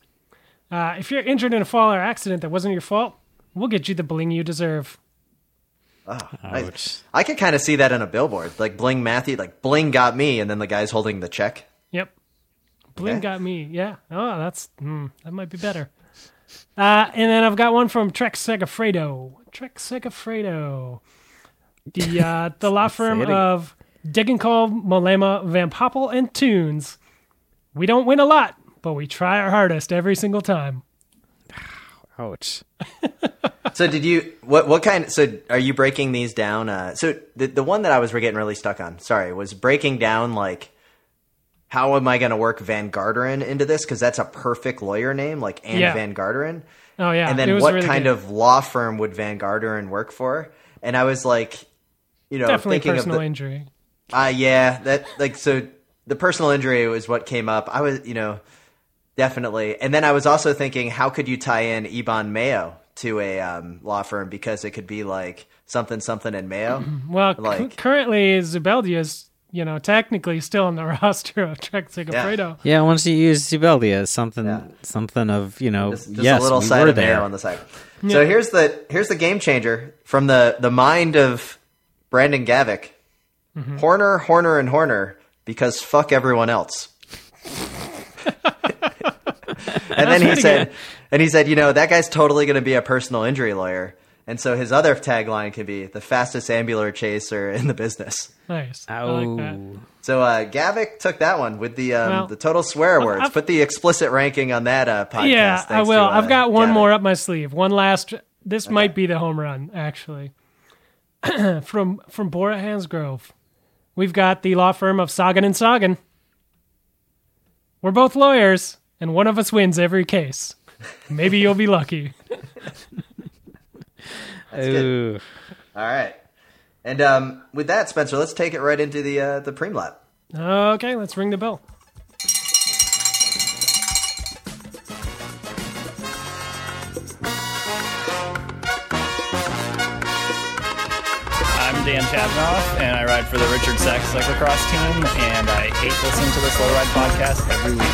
Speaker 4: Uh, if you're injured in a fall or accident that wasn't your fault, we'll get you the bling you deserve.
Speaker 2: I,
Speaker 3: Ouch.
Speaker 2: I could kind of see that on a billboard, like Bling Matthew, like Bling got me, and then the guy's holding the check.
Speaker 4: Yep. Bling
Speaker 2: Okay.
Speaker 4: got me. Yeah. Oh, that's hmm, that might be better. Uh, and then I've got one from Trek Segafredo. Trek Segafredo. The uh, <laughs> the law firm
Speaker 3: it again.
Speaker 4: of Degenkolb, Mollema, Van Poppel, and Theuns. We don't win a lot, but we try our hardest every single time.
Speaker 3: Ouch. <laughs>
Speaker 2: So did you what what kind? So are you breaking these down? Uh, so the the one that I was getting really stuck on, sorry, was breaking down like how am I going to work Van Garderen into this? Because that's a perfect lawyer name, like Anne
Speaker 4: Yeah.
Speaker 2: Van Garderen.
Speaker 4: Oh yeah.
Speaker 2: and then what
Speaker 4: really
Speaker 2: kind
Speaker 4: good.
Speaker 2: of law firm would Van Garderen work for? And I was like, you know,
Speaker 4: definitely
Speaker 2: thinking
Speaker 4: personal
Speaker 2: of the,
Speaker 4: injury?
Speaker 2: uh, yeah, that like so the personal injury was what came up. I was, you know, definitely. And then I was also thinking, how could you tie in Iban Mayo to a um, law firm because it could be like something something in Mayo.
Speaker 4: Well, cu-
Speaker 2: like-
Speaker 4: currently Zubeldia is you know technically still on the <laughs> roster of Trek Segafredo.
Speaker 3: Yeah, once you use Zubeldia as something,
Speaker 2: Yeah.
Speaker 3: something of you know,
Speaker 2: just, just
Speaker 3: yes,
Speaker 2: a little
Speaker 3: we
Speaker 2: side of
Speaker 3: there.
Speaker 2: Mayo on the side. So here's the here's the game changer from the the mind of Brandon Gavick.
Speaker 3: Mm-hmm.
Speaker 2: Horner, Horner, and Horner because fuck everyone else. <laughs> and then he said,
Speaker 4: good.
Speaker 2: and he said, you know, that guy's totally going to be a personal injury lawyer. And so his other tagline could be the fastest ambular chaser in the business.
Speaker 4: Nice. I like that.
Speaker 2: So uh, Gavick took that one with the um,
Speaker 4: Well,
Speaker 2: the total swear words.
Speaker 4: I've-
Speaker 2: Put the explicit ranking on that uh, podcast.
Speaker 4: Yeah, I will.
Speaker 2: to, uh,
Speaker 4: I've got one
Speaker 2: Gavick.
Speaker 4: more up my sleeve. One last. This might be the home run, actually. <clears throat> from from Bora Hansgrohe, we've got the law firm of Sagan and Sagan. We're both lawyers, and one of us wins every case. Maybe you'll be lucky. <laughs>
Speaker 3: Ooh.
Speaker 2: All right. And um, with that, Spencer, let's take it right into the uh, the preem lap.
Speaker 4: Okay, let's ring the bell.
Speaker 5: Chavanoff, and I ride for the Richard Sachs cyclocross team, and I hate listening to the Slow Ride podcast every week.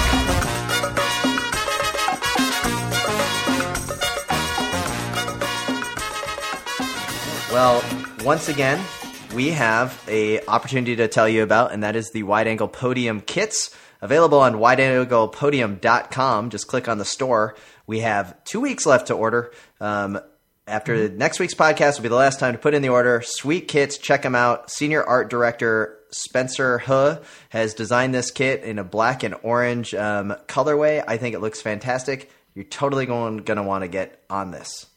Speaker 2: Well, once again, we have a opportunity to tell you about, and that is the wide angle podium kits available on wideanglepodium.com. Just click on the store. We have two weeks left to order. Um, after next week's podcast will be the last time to put in the order. Sweet kits, check them out. Senior art director Spencer Haugh has designed this kit in a black and orange um, colorway. I think it looks fantastic. You're totally going to want to get on this.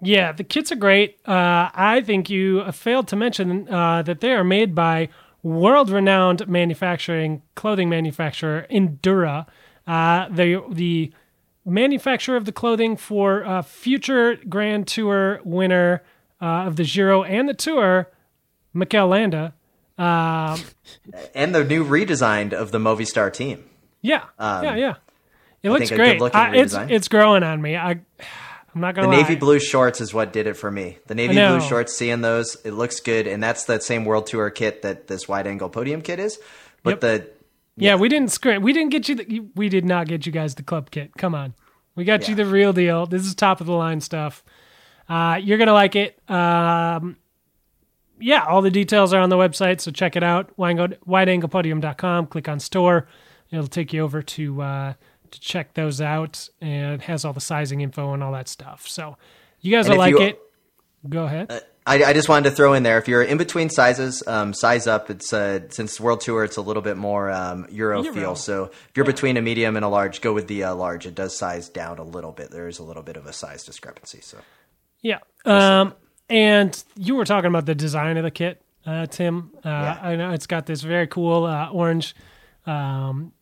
Speaker 4: Yeah, the kits are great. Uh, I think you failed to mention uh, that they are made by world-renowned manufacturing clothing manufacturer Endura. Uh, the the manufacturer of the clothing for uh, future Grand Tour winner uh, of the Giro and the Tour, Mikel Landa. Um, <laughs>
Speaker 2: And the new redesigned of the Movistar team.
Speaker 4: yeah, yeah, yeah. It looks great. I, it's it's growing on me. I I'm not gonna lie.
Speaker 2: navy blue shorts is what did it for me. The navy blue shorts, seeing those, it looks good, and that's that same World Tour kit that this wide angle podium kit is. But
Speaker 4: Yep.
Speaker 2: the
Speaker 4: Yeah, we didn't scrim. We didn't get you. The, we did not get you guys the club kit. Come on, we got you the real deal. This is top of the line stuff. Uh, you're gonna like it. Um, yeah, all the details are on the website, so check it out. Wide- Wideanglepodium.com. Click on store. It'll take you over to uh, to check those out, and it has all the sizing info and all that stuff. So you guys
Speaker 2: And
Speaker 4: will like
Speaker 2: you-
Speaker 4: it. Go ahead.
Speaker 2: I, I just wanted to throw in there if you're in between sizes, um, size up. It's uh, since World Tour, it's a little bit more um, Euro,
Speaker 4: Euro.
Speaker 2: feel. So if you're between a medium and a large, go with the uh, large. It does size down a little bit. There is a little bit of a size discrepancy. So
Speaker 4: Yeah. Um, and you were talking about the design of the kit, uh, Tim. Uh, I know it's got this very cool uh, orange, um,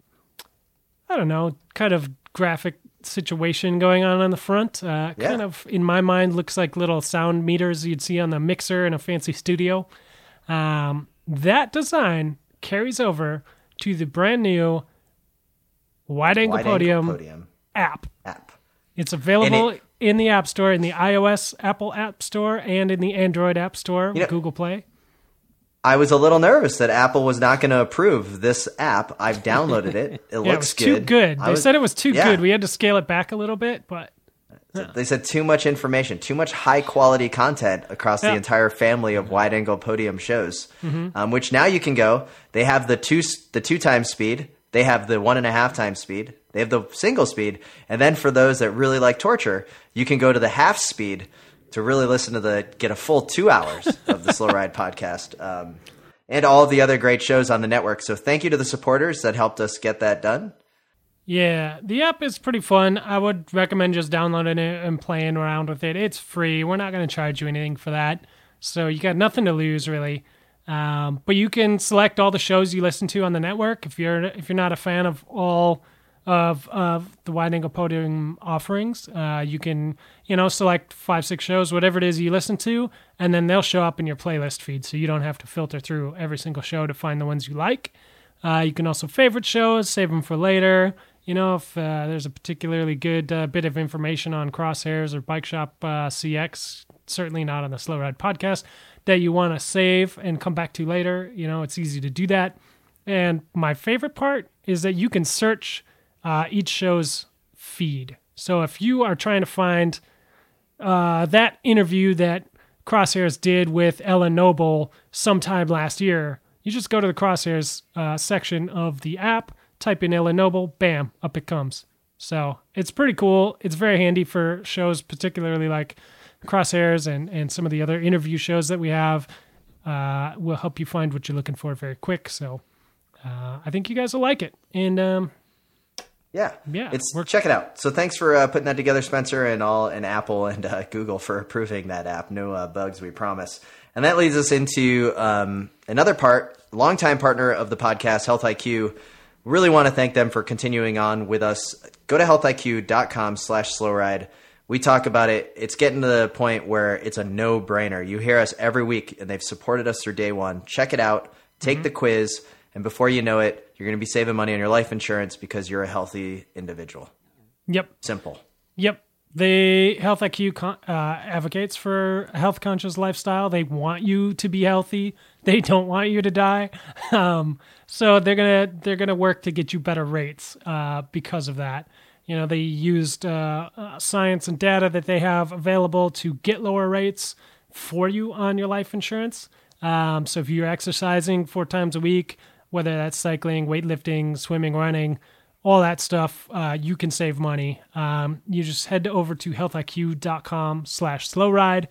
Speaker 4: I don't know, kind of graphic situation going on on the front. Uh,
Speaker 2: Yeah.
Speaker 4: Kind of, in my mind, looks like little sound meters you'd see on the mixer in a fancy studio. Um, that design carries over to the brand new wide angle
Speaker 2: wide angle
Speaker 4: podium,
Speaker 2: podium
Speaker 4: app.
Speaker 2: app.
Speaker 4: It's available
Speaker 2: it-
Speaker 4: in the App Store, in the iOS Apple App Store, and in the Android App Store,
Speaker 2: know-
Speaker 4: Google Play.
Speaker 2: I was a little nervous that Apple was not going to approve this app. I've downloaded it. <laughs> It
Speaker 4: Yeah,
Speaker 2: looks
Speaker 4: it was
Speaker 2: good.
Speaker 4: too good.
Speaker 2: I
Speaker 4: They
Speaker 2: was-
Speaker 4: said it was too
Speaker 2: yeah.
Speaker 4: good. We had to scale it back a little bit, but
Speaker 2: They said too much information, too much high quality content across the entire family of wide angle podium shows. Um, which now you can go. They have the two the two times speed. They have the one and a half times speed. They have the single speed, and then for those that really like torture, you can go to the half speed to really listen to the get a full two hours of the Slow Ride podcast. Um, and all the other great shows on the network. So thank you to the supporters that helped us get that done.
Speaker 4: yeah, the app is pretty fun. I would recommend just downloading it and playing around with it. It's free. We're not going to charge you anything for that, so you got nothing to lose really. Um, but you can select all the shows you listen to on the network. If you're if you're not a fan of all of of the wide angle podium offerings, uh, you can you know select five six shows, whatever it is you listen to, and then they'll show up in your playlist feed, so you don't have to filter through every single show to find the ones you like. Uh, you can also favorite shows, save them for later. You know, if uh, there's a particularly good uh, bit of information on Crosshairs or Bike Shop uh, CX, certainly not on the Slow Ride podcast, that you want to save and come back to later, you know, it's easy to do that. And my favorite part is that you can search uh, each show's feed. So if you are trying to find uh, that interview that Crosshairs did with Ellen Noble sometime last year, you just go to the Crosshairs uh, section of the app, type in Ellen Noble, bam, up it comes. So it's pretty cool. It's very handy for shows, particularly like Crosshairs and, and some of the other interview shows that we have. Uh, will help you find what you're looking for very quick. So uh, I think you guys will like it. And um,
Speaker 2: Yeah,
Speaker 4: Yeah,
Speaker 2: It's
Speaker 4: we're-
Speaker 2: check it out. So thanks for uh, putting that together, Spencer, and all, and Apple and uh, Google for approving that app. No uh, bugs, we promise. And that leads us into um, another part. Longtime partner of the podcast, Health IQ. Really want to thank them for continuing on with us. Go to healthiq.com/slash slow ride. we talk about it. It's getting to the point where it's a no brainer. You hear us every week, and they've supported us through day one. Check it out. Take the quiz, and before you know it, you're going to be saving money on your life insurance because you're a healthy individual.
Speaker 4: Yep.
Speaker 2: Simple.
Speaker 4: Yep. The Health IQ con- uh, advocates for a health conscious lifestyle. They want you to be healthy. They don't want you to die. <laughs> Um, so they're gonna they're gonna work to get you better rates uh, because of that. You know, they used uh, uh, science and data that they have available to get lower rates for you on your life insurance. Um, so if you're exercising four times a week, whether that's cycling, weightlifting, swimming, running, all that stuff, uh, you can save money. Um, you just head over to healthiq.com slash slow ride,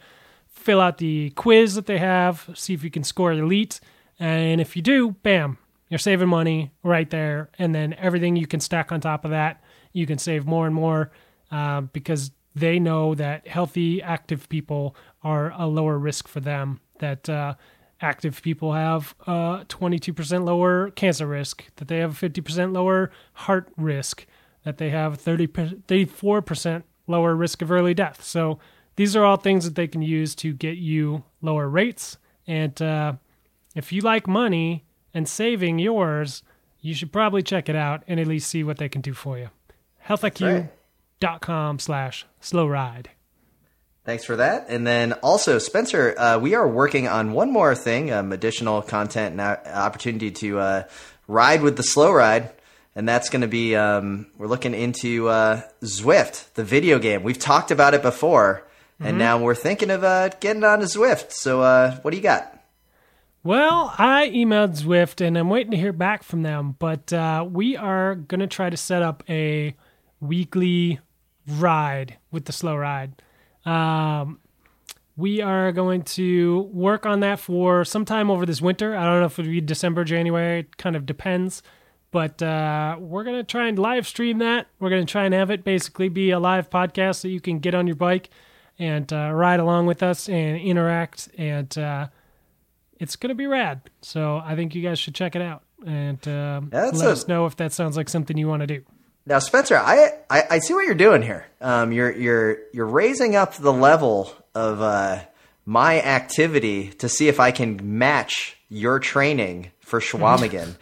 Speaker 4: fill out the quiz that they have, see if you can score elite. And if you do, bam, you're saving money right there. And then everything you can stack on top of that, you can save more and more uh, because they know that healthy, active people are a lower risk for them. That uh, active people have uh, 22% lower cancer risk, that they have a 50% lower heart risk, that they have 30, 34% lower risk of early death. So these are all things that they can use to get you lower rates. And uh, if you like money and saving yours, you should probably check it out and at least see what they can do for you. healthiq.com slash slow ride.
Speaker 2: Thanks for that. And then also, Spencer, uh, we are working on one more thing, um, additional content and opportunity to uh, ride with the slow ride. And that's going to be, um, we're looking into uh, Zwift, the video game. We've talked about it before, and now we're thinking of uh, getting on to Zwift. So, uh, what do you got?
Speaker 4: Well, I emailed Zwift and I'm waiting to hear back from them, but uh, we are going to try to set up a weekly ride with the slow ride. Um, we are going to work on that for sometime over this winter. I don't know if it'll be December, January. It kind of depends. But uh, we're going to try and live stream that. We're going to try and have it basically be a live podcast that you can get on your bike and uh, ride along with us and interact. And uh, it's going to be rad. So I think you guys should check it out and um, let
Speaker 2: a-
Speaker 4: us know if that sounds like something you want to do.
Speaker 2: Now, Spencer, I, I, I see what you're doing here. Um, you're you're you're raising up the level of uh, my activity to see if I can match your training for Chequamegon.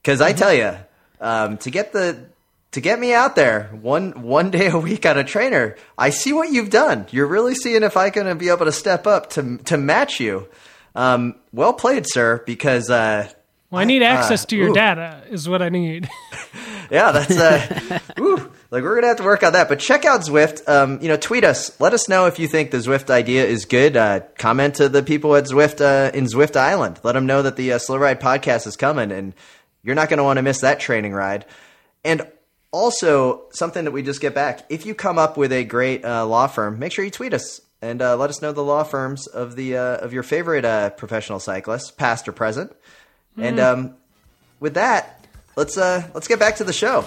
Speaker 2: Because I tell you, um, to get the to get me out there one one day a week on a trainer, I see what you've done. You're really seeing if I can be able to step up to to match you. Um, well played, sir. Because uh,
Speaker 4: Well, I need access to your
Speaker 2: ooh.
Speaker 4: data, is what I need. <laughs>
Speaker 2: yeah, that's uh, <laughs> ooh, like we're gonna have to work on that. But check out Zwift. Um, you know, tweet us. Let us know if you think the Zwift idea is good. Uh, comment to the people at Zwift uh, in Zwift Island. Let them know that the uh, Slow Ride podcast is coming, and you're not going to want to miss that training ride. And also, something that we just get back: if you come up with a great uh, law firm, make sure you tweet us and uh, let us know the law firms of the uh, of your favorite uh, professional cyclists, past or present. And um, with that, let's uh, let's get back to the show.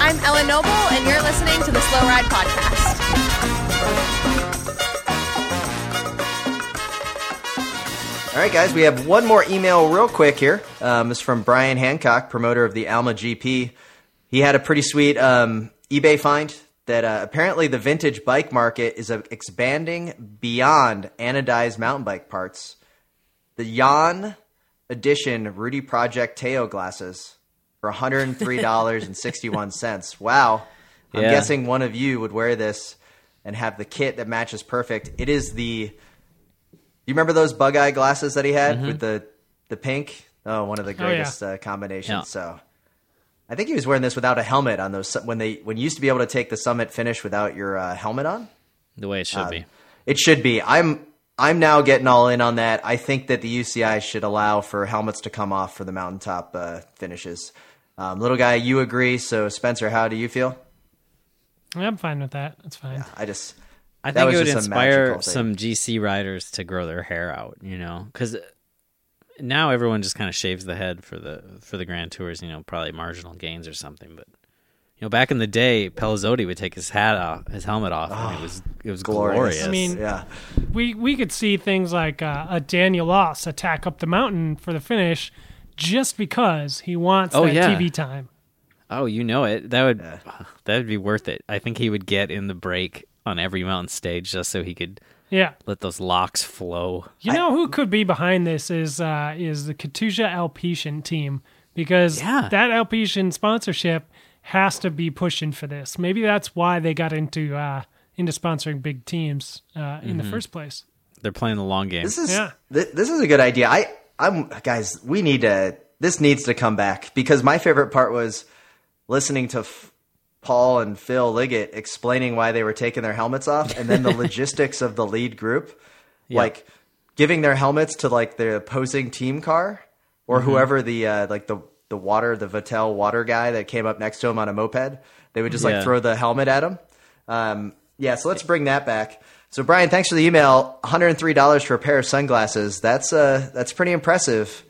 Speaker 6: I'm Ellen Noble, and you're listening to the Slow Ride Podcast.
Speaker 2: All right, guys, we have one more email real quick here. Um, it's from Brian Hancock, promoter of the Alma GP. He had a pretty sweet um, eBay find that uh, apparently the vintage bike market is uh, expanding beyond anodized mountain bike parts. The Jan Edition Rudy Project Teo glasses for $103.61. <laughs> Wow. I'm
Speaker 3: Yeah.
Speaker 2: guessing one of you would wear this and have the kit that matches perfect. It is the you remember those bug eye glasses that he had with the the pink? Oh, one of the
Speaker 4: Mm-hmm. Oh, yeah.
Speaker 2: greatest uh, combinations.
Speaker 3: Yeah.
Speaker 2: So, I think he was wearing this without a helmet on those when they when you used to be able to take the summit finish without your uh, helmet on.
Speaker 3: the way it should be.
Speaker 2: It should be. I'm I'm now getting all in on that. I think that the UCI should allow for helmets to come off for the mountaintop uh, finishes. Um, little guy, you agree? So, Spencer, how do you feel?
Speaker 4: I'm fine with that. That's fine.
Speaker 2: I just
Speaker 3: I think it would inspire some GC riders to grow their hair out, you know, because now everyone just kind of shaves the head for the for the Grand Tours, you know, probably marginal gains or something. But You know, back in the day, Pellizotti would take his hat off, his helmet off, and it was it was glorious.
Speaker 2: glorious.
Speaker 4: I mean,
Speaker 2: yeah.
Speaker 4: we we could see things like uh, a Daniel Oss attack up the mountain for the finish, just because he wants
Speaker 3: Oh,
Speaker 4: that
Speaker 3: yeah.
Speaker 4: TV time.
Speaker 3: oh, you know it. That would that would be worth it. I think he would get in the break on every mountain stage just so he could
Speaker 4: Yeah.
Speaker 3: let those locks flow.
Speaker 4: You know who could be behind this is uh, is the Katusha Alpecin team because
Speaker 3: Yeah.
Speaker 4: that Alpecin sponsorship has to be pushing for this. Maybe that's why they got into uh, into sponsoring big teams uh, in the
Speaker 3: Mm-hmm.
Speaker 4: first place.
Speaker 3: They're playing the long game.
Speaker 2: This is
Speaker 4: Yeah.
Speaker 2: th- this is a good idea. I I'm guys, we need to this needs to come back because my favorite part was listening to F- Paul and Phil Liggett explaining why they were taking their helmets off and then the <laughs> logistics of the lead group like giving their helmets to like the opposing team car or whoever the uh, like the the water the Vittel water guy that came up next to him on a moped. They would just like throw the helmet at him. Um, yeah, so let's bring that back. So Brian, thanks for the email. One hundred and three dollars for a pair of sunglasses. That's uh that's pretty impressive.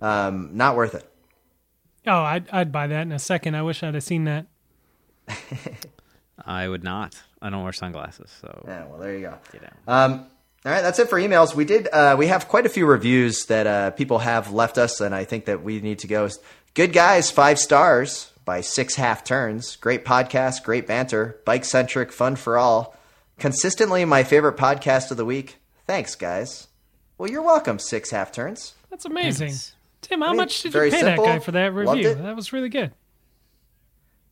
Speaker 2: Um, not worth it.
Speaker 4: Oh, I'd, I'd buy that in a second. I wish I'd have seen that. <laughs>
Speaker 3: I would not. I don't wear sunglasses, so
Speaker 2: Yeah, well there you go.
Speaker 3: get out.
Speaker 2: Um, all right, that's it for emails. We did. Uh, we have quite a few reviews that uh, people have left us, and I think that we need to go. Good guys, five stars by six half turns. Great podcast, great banter, bike centric, fun for all. Consistently my favorite podcast of the week. Thanks, guys. Well, you're welcome. Six half turns.
Speaker 4: That's amazing.
Speaker 3: Thanks.
Speaker 4: Tim, how
Speaker 2: mean,
Speaker 4: much did you pay
Speaker 2: simple.
Speaker 4: that guy for that review? That was really good.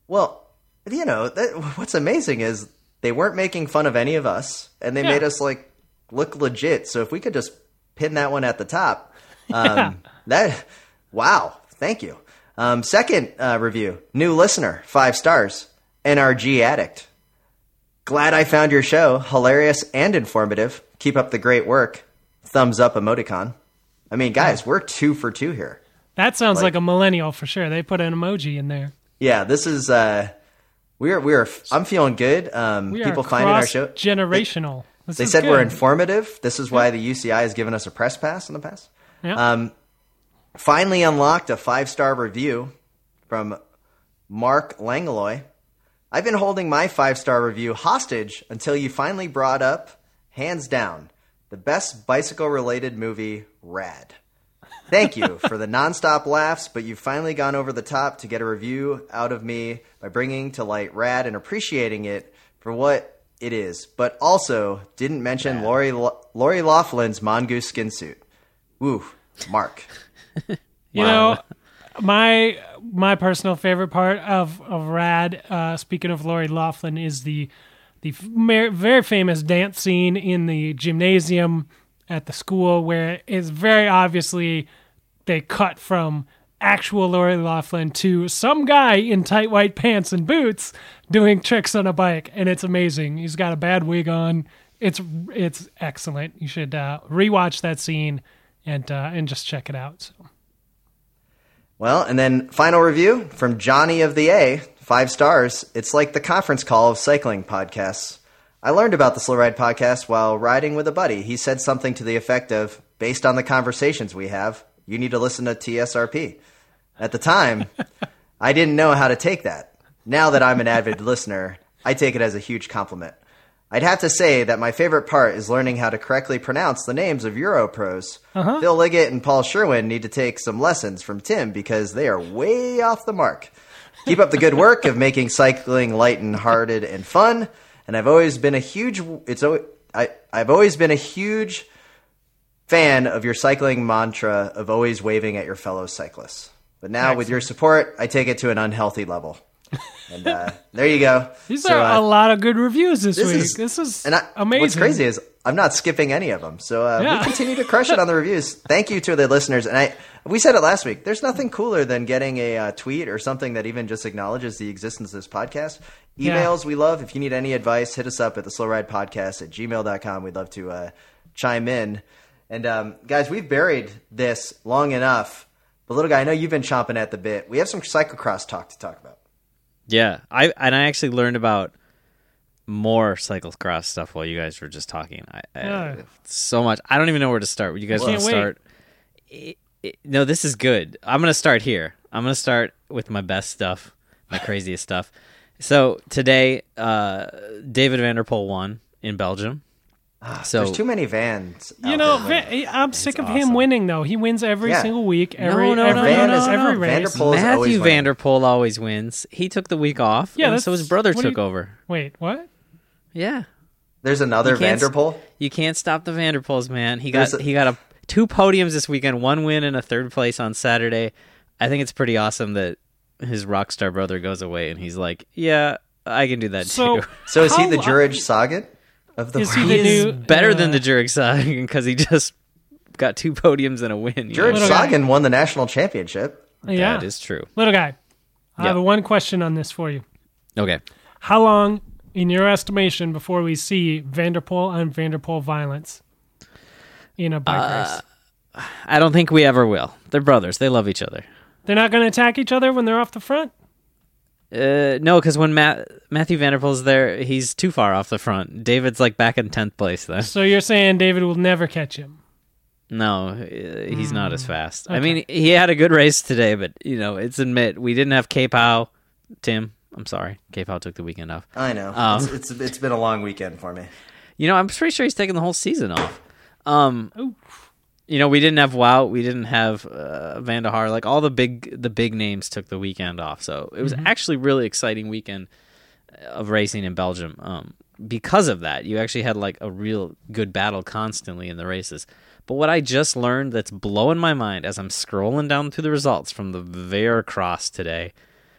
Speaker 2: Well, you know, that, <laughs> what's amazing is they weren't making fun of any of us, and they
Speaker 4: Yeah.
Speaker 2: made us like look legit. So if we could just pin that one at the top, <laughs> um,
Speaker 4: Yeah.
Speaker 2: that wow, thank you. Um, second uh, review, new listener, five stars, NRG addict. Glad I found your show, hilarious and informative. Keep up the great work. Thumbs up emoticon. I mean, guys, we're two for two here.
Speaker 4: That sounds like,
Speaker 2: Like-
Speaker 4: a millennial for sure. They put an emoji in there.
Speaker 2: Yeah, this is uh we're we're I'm feeling good. Um
Speaker 4: We
Speaker 2: people
Speaker 4: are
Speaker 2: finding our show
Speaker 4: generational.
Speaker 2: They
Speaker 4: is
Speaker 2: said we're informative. This is why the UCI has given us a press pass in the past.
Speaker 4: Yeah.
Speaker 2: Um finally unlocked a five-star review from Mark Langlois. I've been holding my five-star review hostage until you finally brought up hands down the best bicycle-related movie Rad. Thank you for the nonstop laughs, but you've finally gone over the top to get a review out of me by bringing to light Rad and appreciating it for what it is, but also didn't mention Lori Lori Loughlin's mongoose skin suit. Woo, Mark. <laughs>
Speaker 4: You know, my my personal favorite part of of Rad, uh, speaking of Lori Loughlin, is the the f- very famous dance scene in the gymnasium at the school, where it's very obviously they cut from actual Lori Loughlin to some guy in tight white pants and boots doing tricks on a bike, and it's amazing. He's got a bad wig on. It's it's excellent. You should uh, rewatch that scene and uh, and just check it out. So.
Speaker 2: Well, and then final review from Johnny of the A, five stars. It's like the conference call of cycling podcasts. I learned about the Slow Ride podcast while riding with a buddy. He said something to the effect of, based on the conversations we have, you need to listen to TSRP. At the time, <laughs> I didn't know how to take that. Now that I'm an avid <laughs> listener, I take it as a huge compliment. I'd have to say that my favorite part is learning how to correctly pronounce the names of Euro pros. Uh-huh. Phil Liggett and Paul Sherwin need to take some lessons from Tim because they are way off the mark. Keep up the good work of making cycling light and hearted and fun. And I've always been a huge it's I I've always been a huge fan of your cycling mantra of always waving at your fellow cyclists. But now with your support, I take it to an unhealthy level. And uh, <laughs> there you go.
Speaker 4: These
Speaker 2: So,
Speaker 4: are
Speaker 2: uh,
Speaker 4: a lot of good reviews this,
Speaker 2: this
Speaker 4: week.
Speaker 2: is-
Speaker 4: this is
Speaker 2: and I,
Speaker 4: amazing.
Speaker 2: What's crazy is I'm not skipping any of them. So uh,
Speaker 4: Yeah.
Speaker 2: we continue to crush it on the <laughs> reviews. Thank you to the listeners. And I, we said it last week. There's nothing cooler than getting a uh, tweet or something that even just acknowledges the existence of this podcast.
Speaker 4: Yeah.
Speaker 2: Emails we love. If you need any advice, hit us up at the slow ride podcast at gmail.com. We'd love to uh, chime in. And um, guys, we've buried this long enough. But little guy, I know you've been chomping at the bit. We have some cyclocross talk to talk about.
Speaker 3: Yeah, I and I actually learned about more cyclocross stuff while you guys were just talking. I, I so much. I don't even know where to start. You guys want
Speaker 4: Can't
Speaker 3: to start? It- it- no, this is good. I'm gonna start here. I'm gonna start with my best stuff my <laughs> craziest stuff. So today, uh, David Van der Poel won in Belgium. Ah, so
Speaker 2: There's too many vans.
Speaker 4: You know,
Speaker 2: there.
Speaker 4: Va- I'm sick of him
Speaker 5: awesome.
Speaker 4: winning though. He wins every
Speaker 2: Yeah.
Speaker 4: single week. Every
Speaker 3: no, no,
Speaker 4: every,
Speaker 3: no,
Speaker 2: Van
Speaker 3: no,
Speaker 2: is-
Speaker 3: no,
Speaker 4: every
Speaker 3: no.
Speaker 4: race.
Speaker 2: Van der Poel is always
Speaker 3: Matthew
Speaker 2: winning.
Speaker 3: Van der Poel always wins. He took the week off.
Speaker 4: Yeah,
Speaker 3: and so his brother
Speaker 4: what do
Speaker 3: took
Speaker 4: you-
Speaker 3: over.
Speaker 4: Wait, what?
Speaker 3: Yeah,
Speaker 2: There's another
Speaker 3: You can't s-
Speaker 2: Van der Poel.
Speaker 3: you can't stop the Van der Poels, man. He got
Speaker 2: There's a-
Speaker 3: he got a two podiums this weekend, one win and a third place on Saturday. I think it's pretty awesome that his rock star brother goes away and he's like, yeah, I can do that
Speaker 4: So
Speaker 3: too.
Speaker 2: So is he
Speaker 4: how-
Speaker 2: the Juraj Sagan of the
Speaker 4: Is he
Speaker 2: world?
Speaker 4: the
Speaker 3: He's
Speaker 4: new-
Speaker 3: better than
Speaker 4: uh,
Speaker 3: the Juraj Sagan because he just got two podiums and a win. you
Speaker 2: Juraj
Speaker 4: guy.
Speaker 2: Sagan won the national championship.
Speaker 4: Yeah,
Speaker 3: That is true.
Speaker 4: little guy. I have one question on this for you.
Speaker 3: Okay.
Speaker 4: How long, in your estimation, before we see Van der Poel on Van der Poel violence in a bike
Speaker 3: Uh,
Speaker 4: race?
Speaker 3: I don't think we ever will. They're brothers. They love each other.
Speaker 4: They're not going to attack each other when they're off the front.
Speaker 3: Uh, no, because when Matt, Matthew Van der Poel's there, he's too far off the front. David's like back in tenth place then.
Speaker 4: So you're saying David will never catch him?
Speaker 3: No, uh, he's not as fast. I mean, he had a good race today, but you know, it's admit we didn't have K-Pow. Tim, I'm sorry, K-Pow took the weekend off.
Speaker 2: I know.
Speaker 3: Um,
Speaker 2: it's, it's it's been a long weekend for me. <laughs>
Speaker 3: You know, I'm pretty sure he's taking the whole season off. Um, you know, we didn't have Wow, we didn't have uh, Van der Haar. Like all the big the big names took the weekend off, so it was actually really exciting weekend of racing in Belgium. Um, because of that, you actually had like a real good battle constantly in the races. But what I just learned that's blowing my mind as I'm scrolling down through the results from the Ver Cross today,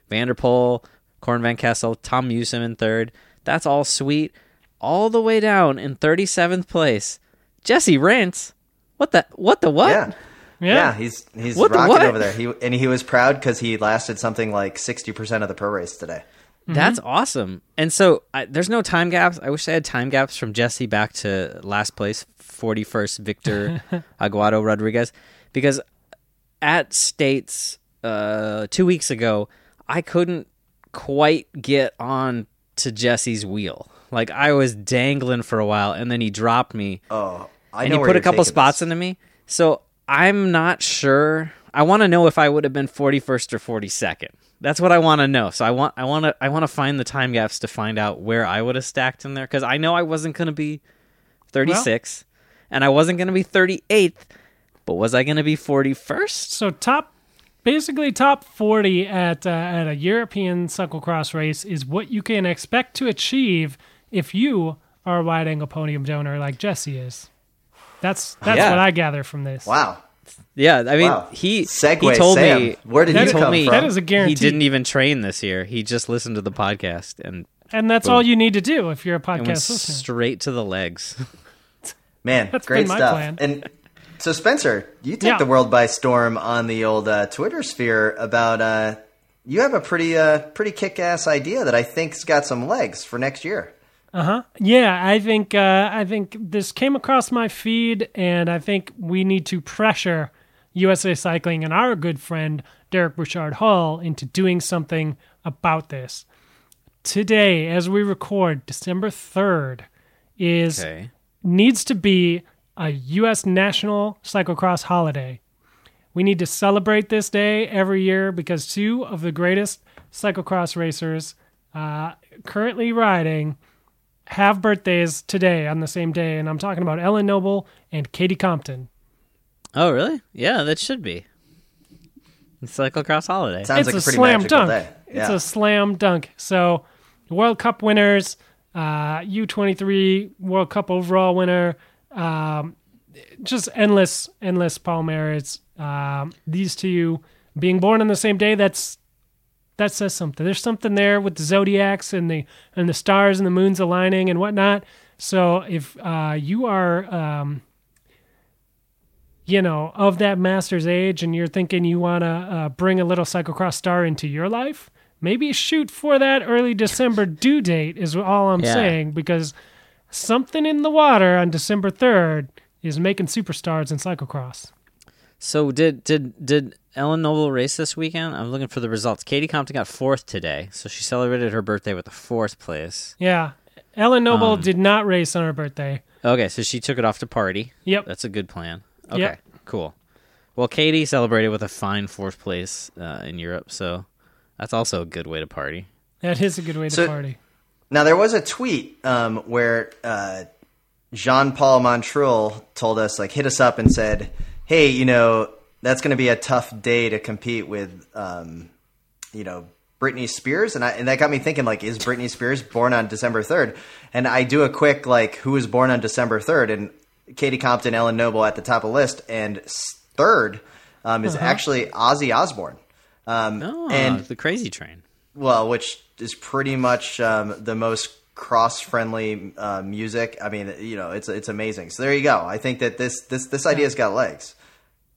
Speaker 3: Vanderpool, Corné Van Kessel, Tom Meeusen in third. That's all sweet. All the way down in 37th place, Jesse Rance. What the what the what?
Speaker 2: Yeah.
Speaker 4: Yeah.
Speaker 2: Yeah, he's he's
Speaker 3: What the
Speaker 2: rocking
Speaker 3: what?
Speaker 2: over there. He and he was proud because he lasted something like sixty percent of the pro race today.
Speaker 3: That's awesome. And so I, there's no time gaps. I wish I had time gaps from Jesse back to last place, 41st Victor <laughs> Aguado Rodriguez, because at States uh, two weeks ago, I couldn't quite get on to Jesse's wheel. Like I was dangling for a while, and then he dropped me.
Speaker 2: Oh, I
Speaker 3: and
Speaker 2: know
Speaker 3: he put a couple spots
Speaker 2: this.
Speaker 3: into me. So I'm not sure. I want to know if I would have been 41st or 42nd. That's what I want to know. So I want I want to I want to find the time gaps to find out where I would have stacked in there cuz I know I wasn't going to be 36 and I wasn't going to be 38th, but was I going to be 41st?
Speaker 4: So top, basically top forty at uh, at a European cyclocross race is what you can expect to achieve if you are a wide angle podium donor like Jesse is. That's that's
Speaker 3: Yeah.
Speaker 4: what I gather from this.
Speaker 2: Wow.
Speaker 3: Yeah, I mean,
Speaker 2: Wow.
Speaker 3: he
Speaker 2: Segue,
Speaker 3: he told
Speaker 2: Sam.
Speaker 3: me
Speaker 2: Where did
Speaker 3: he
Speaker 2: you
Speaker 3: told
Speaker 2: come
Speaker 3: me
Speaker 2: from?
Speaker 4: That is a guarantee.
Speaker 3: He didn't even train this year. He just listened to the podcast and,
Speaker 4: And that's all you need to do if you're a
Speaker 3: and went
Speaker 4: podcast listener.
Speaker 3: straight to the legs. <laughs>
Speaker 2: Man,
Speaker 4: That's
Speaker 2: great
Speaker 4: been my
Speaker 2: stuff.
Speaker 4: plan.
Speaker 2: And so, Spencer, you take
Speaker 4: Yeah.
Speaker 2: the world by storm on the old uh, Twitter sphere about. Uh, you have a pretty, uh, pretty kick-ass idea that I think's got some legs for next year.
Speaker 4: Yeah, I think uh, I think this came across my feed, and I think we need to pressure USA Cycling and our good friend Derek Bouchard Hall into doing something about this. Today, as we record, December third, is
Speaker 3: Okay.
Speaker 4: needs to be a U.S. national cyclocross holiday. We need to celebrate this day every year because two of the greatest cyclocross racers uh, currently riding have birthdays today on the same day, and I'm talking about Ellen Noble and Katie Compton.
Speaker 3: Oh, really? Yeah, that should be. It's cyclocross holiday.
Speaker 2: Sounds
Speaker 4: it's
Speaker 2: like
Speaker 4: a,
Speaker 2: a
Speaker 4: slam dunk.
Speaker 2: day.
Speaker 4: It's a slam dunk. So, World Cup winners, uh, U23 World Cup overall winner, um, just endless, endless Palmares. Um, these two being born on the same day, that's that says something. There's something there with the zodiacs and the and the stars and the moons aligning and whatnot. So if uh, you are, um, you know, of that master's age, and you're thinking you want to uh, bring a little cyclocross star into your life, maybe shoot for that early December due date. Is all I'm
Speaker 3: Yeah.
Speaker 4: saying because something in the water on December third is making superstars in cyclocross.
Speaker 3: So did did did Ellen Noble race this weekend? I'm looking for the results. Katie Compton got fourth today, so she celebrated her birthday with a fourth place.
Speaker 4: Yeah, Ellen Noble
Speaker 3: Um,
Speaker 4: did not race on her birthday.
Speaker 3: Okay, so she took it off to party.
Speaker 4: Yep.
Speaker 3: That's a good plan. Okay,
Speaker 4: Yep.
Speaker 3: cool. Well, Katie celebrated with a fine fourth place uh, in Europe, so That's also a good way to party.
Speaker 4: That is a good way to
Speaker 2: So-
Speaker 4: party.
Speaker 2: Now there was a tweet um, where uh, Jean Paul Montreuil told us, like, hit us up and said, "Hey, you know, that's going to be a tough day to compete with, um, you know, Britney Spears." And I, and that got me thinking, like, is Britney Spears born on December third? And I do a quick like, who was born on December third? And Katie Compton, Ellen Noble at the top of the list, and third um, is actually Ozzy Osbourne. Um,
Speaker 3: Oh,
Speaker 2: and
Speaker 3: the Crazy Train.
Speaker 2: well, which is pretty much um, the most cross-friendly uh, music. I mean, you know, it's it's amazing. So there you go. I think that this this this idea's got legs.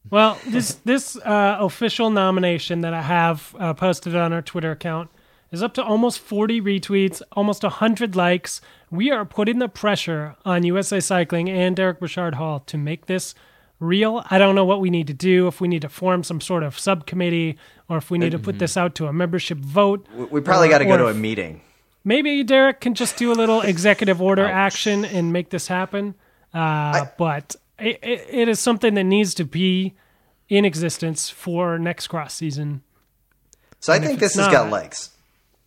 Speaker 4: Well, this this uh, official nomination that I have uh, posted on our Twitter account is up to almost 40 retweets, almost 100 likes. We are putting the pressure on USA Cycling and Derek Bouchard Hall to make this real. I don't know what we need to do, if we need to form some sort of subcommittee or if we need to put this out to a membership vote.
Speaker 2: We- We probably got to go to a meeting.
Speaker 4: Maybe Derek can just do a little <laughs> executive order action and make this happen. Uh, but it, it, is something that needs to be in existence for next cross season.
Speaker 2: So I think this has got
Speaker 4: not,
Speaker 2: legs.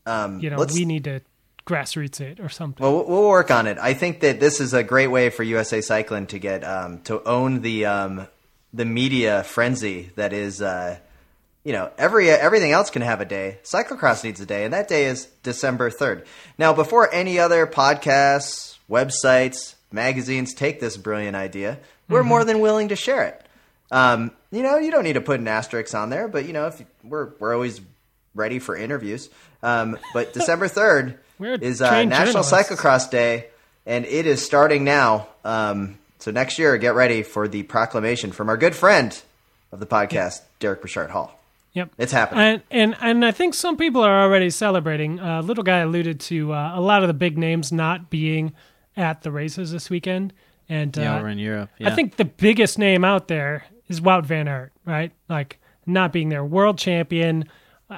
Speaker 2: Um,
Speaker 4: You know, we need to grassroots it or something.
Speaker 2: Well, we'll- we'll work on it. I think that this is a great way for USA Cycling to get um, to own the um, the media frenzy that is. Uh, you know, every everything else can have a day. Cyclocross needs a day, and that day is December third. Now, before any other podcasts, websites, magazines take this brilliant idea, we're more than willing to share it. Um, you know, you don't need to put an asterisk on there, but you know, if you, we're we're always ready for interviews. Um, but <laughs> December third is uh, National. Cyclocross Day, and it is starting now. Um, so next year, get ready for the proclamation from our good friend of the podcast, Derek Bouchard Hall.
Speaker 4: Yep.
Speaker 2: It's happening.
Speaker 4: And and and I think some people are already celebrating. Uh, little guy alluded to uh, a lot of the big names not being at the races this weekend, and
Speaker 3: Yeah,
Speaker 4: uh,
Speaker 3: over in Europe. Yeah.
Speaker 4: I think the biggest name out there is Wout van Aert, right? Like not being there, world champion,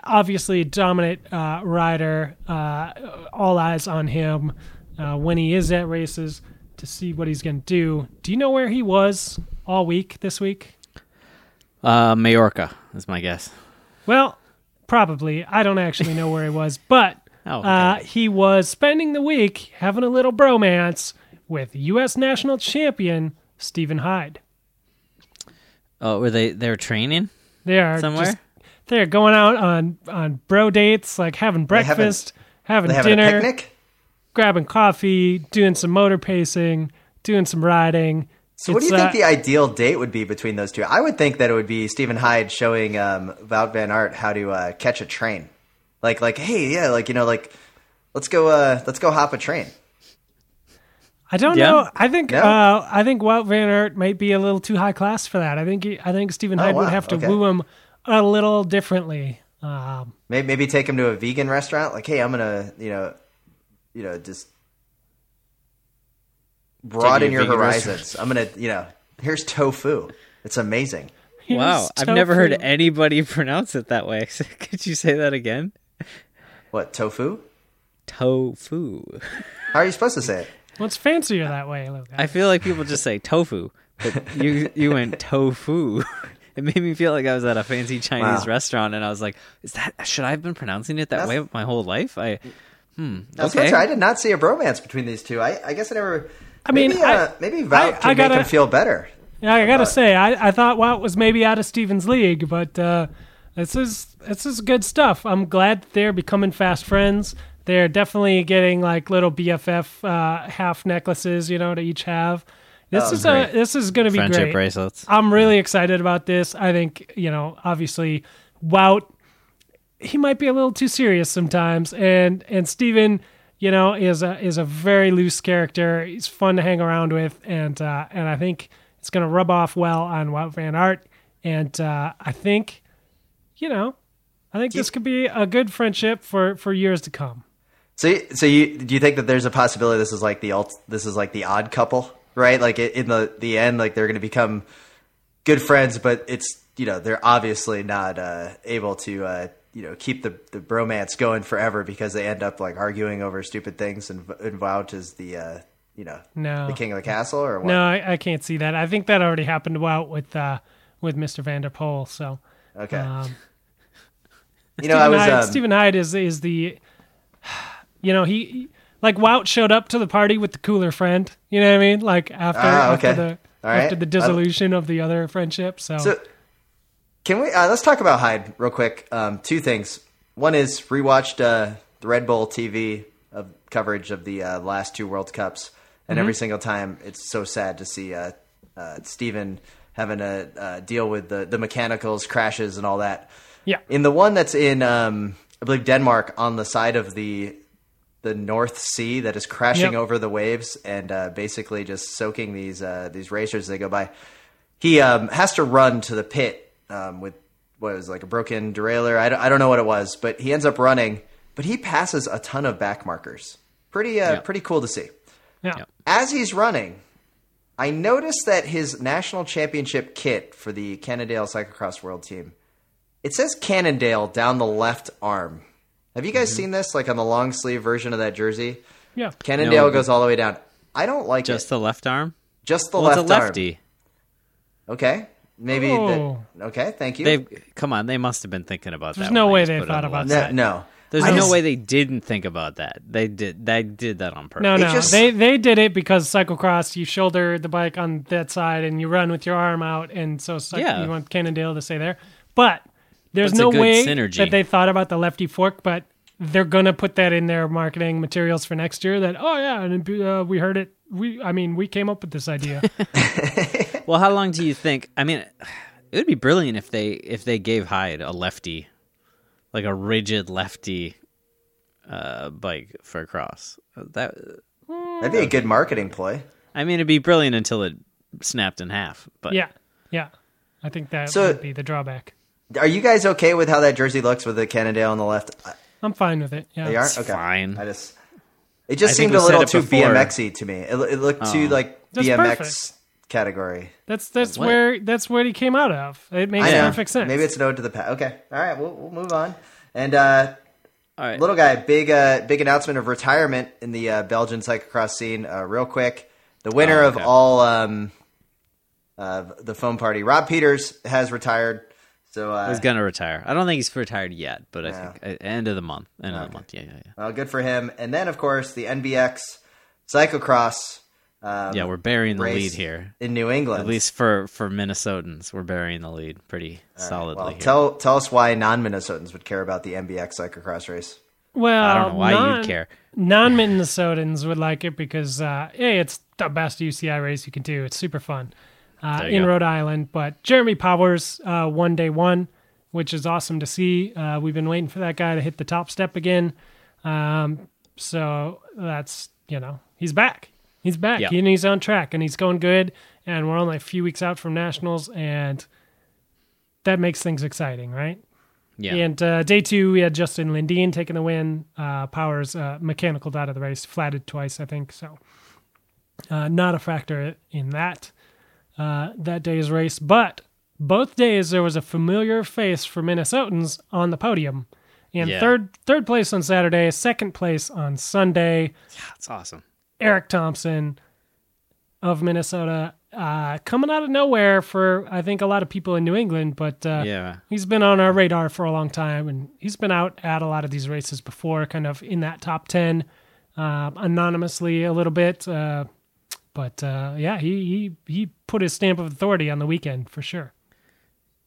Speaker 4: obviously a dominant uh, rider. Uh, all eyes on him uh, when he is at races to see what he's going to do. Do you know where he was all week this week?
Speaker 3: uh, Majorca is my guess.
Speaker 4: Well, probably. I don't actually know where he was, but <laughs>
Speaker 3: Oh, okay.
Speaker 4: uh, he was spending the week having a little bromance with U.S. national champion Stephen Hyde.
Speaker 3: Oh, were they they were training
Speaker 4: They are
Speaker 3: somewhere?
Speaker 4: just- they're going out on on bro dates, like having
Speaker 2: having-
Speaker 4: breakfast, having
Speaker 2: they having
Speaker 4: dinner,
Speaker 2: a picnic.
Speaker 4: grabbing coffee, doing some motor pacing, doing some riding.
Speaker 2: So, what do
Speaker 4: It's,
Speaker 2: you think
Speaker 4: uh,
Speaker 2: the ideal date would be between those two? I would think that it would be Stephen Hyde showing um, Wout Van Aert how to uh, catch a train. Like, like, hey, yeah, like you know, like let's go, uh, let's go hop a train.
Speaker 4: I don't
Speaker 3: Yeah?
Speaker 4: know. I think
Speaker 2: No?
Speaker 4: uh, I think Wout Van Aert might be a little too high class for that. I think he, I think Stephen
Speaker 2: Oh,
Speaker 4: Hyde would have to
Speaker 2: Okay.
Speaker 4: woo him a little differently. Um,
Speaker 2: Maybe, maybe take him to a vegan restaurant. Like, hey, I'm gonna, you know, you know, just broaden your
Speaker 3: vegan
Speaker 2: horizons. I'm gonna, you know, here's tofu. It's amazing. <laughs>
Speaker 3: Wow,
Speaker 4: here's
Speaker 3: I've never heard anybody <laughs> pronounce it that way. <laughs> Could you say that again?
Speaker 2: What tofu?
Speaker 3: Tofu.
Speaker 2: How are you supposed to say it?
Speaker 4: What's fancier that way, Luke?
Speaker 3: I feel like people just say tofu, but you you went tofu. <laughs> It made me feel like I was at a fancy Chinese
Speaker 2: Wow.
Speaker 3: restaurant, and I was like, "Is that should I have been pronouncing it that
Speaker 2: That's-
Speaker 3: way my whole life?" I hmm.
Speaker 2: Now,
Speaker 3: Okay.
Speaker 2: Spencer, I did not see a bromance between these two. I, I guess I never.
Speaker 4: I mean,
Speaker 2: maybe,
Speaker 4: I-
Speaker 2: uh, maybe Wout
Speaker 4: I-
Speaker 2: can
Speaker 4: I gotta-
Speaker 2: make him feel better.
Speaker 4: Yeah, I gotta say, I, I thought Wout was maybe out of Stevens' league, but uh, this is this is good stuff. I'm glad they're becoming fast friends. They're definitely getting like little BFF uh, half necklaces, you know, to each have. This
Speaker 2: Oh,
Speaker 4: is
Speaker 2: great.
Speaker 4: a this is gonna be great.
Speaker 3: Friendship
Speaker 4: great.
Speaker 3: bracelets.
Speaker 4: I'm really excited about this. I think you know, obviously, Wout he might be a little too serious sometimes, and and Steven, you know, is a is a very loose character. He's fun to hang around with, and uh, and I think it's going to rub off well on Wout Van Aert, and uh, I think, you know, I think this could be a good friendship for for years to come.
Speaker 2: So, so you do you think that there's a possibility this is like the ult, this is like the odd couple, right? Like in the the end, like they're going to become good friends, but it's you know they're obviously not uh, able to uh, you know keep the the bromance going forever because they end up like arguing over stupid things, and, and Wout is the uh, you know
Speaker 4: No.
Speaker 2: the king of the castle, or what?
Speaker 4: No, I, I can't see that. I think that already happened to Wout with uh, with Mr. Van der Poel. So
Speaker 2: Okay,
Speaker 4: um,
Speaker 2: You know, I was
Speaker 4: Hyde,
Speaker 2: um,
Speaker 4: Stephen Hyde is is the, you know, he like Wout showed up to the party with the cooler friend. You know what I mean? Like after
Speaker 2: Ah, okay.
Speaker 4: after the
Speaker 2: right.
Speaker 4: after the dissolution of the other friendship. So,
Speaker 2: So, can we? Uh, let's talk about Hyde real quick. Um, two things. One is rewatched uh, the Red Bull TV of coverage of the uh, last two World Cups, and every single time it's so sad to see uh, uh, Steven having to uh, deal with the the mechanicals, crashes, and all that.
Speaker 4: yeah,
Speaker 2: In the one that's in, um, I believe Denmark, on the side of the the North Sea that is crashing
Speaker 4: Yep.
Speaker 2: over the waves and uh, basically just soaking these uh, these racers as they go by. He um, has to run to the pit um, with what was it, like a broken derailleur. I don't, I don't know what it was, but he ends up running. But he passes a ton of back markers. Pretty uh,
Speaker 3: Yeah.
Speaker 2: pretty cool to see.
Speaker 4: yeah,
Speaker 3: Yeah.
Speaker 2: As he's running, I noticed that his national championship kit for the Cannondale Cyclocross World Team, it says Cannondale down the left arm. Have you
Speaker 3: Mm-hmm.
Speaker 2: guys seen this, like on the long sleeve version of that jersey?
Speaker 4: yeah.
Speaker 2: Cannondale
Speaker 3: No.
Speaker 2: goes all the way down. I don't like
Speaker 3: Just
Speaker 2: it.
Speaker 3: the left arm.
Speaker 2: Just the
Speaker 3: well,
Speaker 2: left
Speaker 3: it's a lefty.
Speaker 2: arm. Okay, maybe.
Speaker 4: Oh.
Speaker 2: that- okay, thank you.
Speaker 3: They come on. They must have been thinking about
Speaker 4: There's
Speaker 3: that.
Speaker 4: There's
Speaker 3: no
Speaker 4: way they thought about
Speaker 3: left.
Speaker 2: no,
Speaker 4: that.
Speaker 2: no.
Speaker 3: There's
Speaker 2: I
Speaker 3: no
Speaker 2: just-
Speaker 3: way they didn't think about that. They did. They did that on purpose.
Speaker 4: No,
Speaker 2: It
Speaker 4: no,
Speaker 2: just-
Speaker 4: they they did it because cyclocross. You shoulder the bike on that side and you run with your arm out, and so cyc-
Speaker 3: Yeah.
Speaker 4: you want Cannondale to stay there. But there's
Speaker 3: That's
Speaker 4: no way
Speaker 3: synergy.
Speaker 4: that they thought about the lefty fork, but they're gonna put that in their marketing materials for next year. That oh yeah, and uh, we heard it. We I mean we came up with this idea. <laughs> <laughs>
Speaker 3: Well, how long do you think? I mean, it would be brilliant if they if they gave Hyde a lefty, like a rigid lefty, uh, bike for a cross. That
Speaker 2: That'd be a good marketing ploy.
Speaker 3: I mean, it'd be brilliant until it snapped in half. But
Speaker 4: yeah, yeah. I think that
Speaker 2: So-
Speaker 4: would be the drawback.
Speaker 2: Are you guys okay with how that jersey looks with the Cannondale on the left? I-
Speaker 4: I'm fine with it. Yeah,
Speaker 2: They are
Speaker 3: It's
Speaker 2: okay.
Speaker 3: fine.
Speaker 2: I just it just
Speaker 3: I
Speaker 2: seemed a little too
Speaker 3: it before.
Speaker 2: BMXy to me. It, it looked too
Speaker 3: Oh.
Speaker 2: like
Speaker 4: That's
Speaker 2: BMX
Speaker 4: perfect.
Speaker 2: category.
Speaker 4: that's that's
Speaker 3: What?
Speaker 4: where that's what he came out of. It makes
Speaker 2: I
Speaker 4: perfect sense.
Speaker 2: Maybe it's an ode to the past. Okay, all right, we'll, we'll move on. And uh,
Speaker 3: all right,
Speaker 2: little guy, big uh, big announcement of retirement in the uh, Belgian cyclocross scene. Uh, real quick, the winner
Speaker 3: Oh,
Speaker 2: of all um, uh, the foam party, Rob Peeters, has retired. So uh,
Speaker 3: he's gonna retire. I don't think he's retired yet, but I
Speaker 2: Yeah.
Speaker 3: think uh, end of the month. End of the month. Yeah, yeah, yeah.
Speaker 2: well, good for him. And then, of course, the NBX cyclocross. Um,
Speaker 3: Yeah, we're burying the lead here.
Speaker 2: in New England.
Speaker 3: At least for for Minnesotans, we're burying the lead pretty solidly
Speaker 2: Well,
Speaker 3: here.
Speaker 2: tell tell us why non-Minnesotans would care about the NBX cyclocross race.
Speaker 4: Well,
Speaker 3: I don't know why
Speaker 4: non-
Speaker 3: you'd care.
Speaker 4: Non-Minnesotans would like it because, uh, hey, it's the best UCI race you can do. It's super fun uh, in
Speaker 3: go.
Speaker 4: Rhode Island. But Jeremy Powers uh, won day one, which is awesome to see. Uh, we've been waiting for that guy to hit the top step again. Um, so that's you know he's back. He's back
Speaker 3: Yeah.
Speaker 4: and he's on track and he's going good. And we're only a few weeks out from nationals, and that makes things exciting, right?
Speaker 3: Yeah,
Speaker 4: And uh, day two, we had Justin Lindine taking the win. Uh, Powers uh, mechanical out of the race, flatted twice, I think. So uh, not a factor in that uh, that day's race. But both days there was a familiar face for Minnesotans on the podium. And
Speaker 3: Yeah.
Speaker 4: third third place on Saturday, second place on Sunday.
Speaker 3: Yeah, that's awesome.
Speaker 4: Eric Thompson of Minnesota, uh, coming out of nowhere for I think a lot of people in New England, but uh,
Speaker 3: Yeah.
Speaker 4: he's been on our radar for a long time, and he's been out at a lot of these races before, kind of in that top ten, uh, anonymously a little bit. But uh, yeah, he, he he put his stamp of authority on the weekend for sure.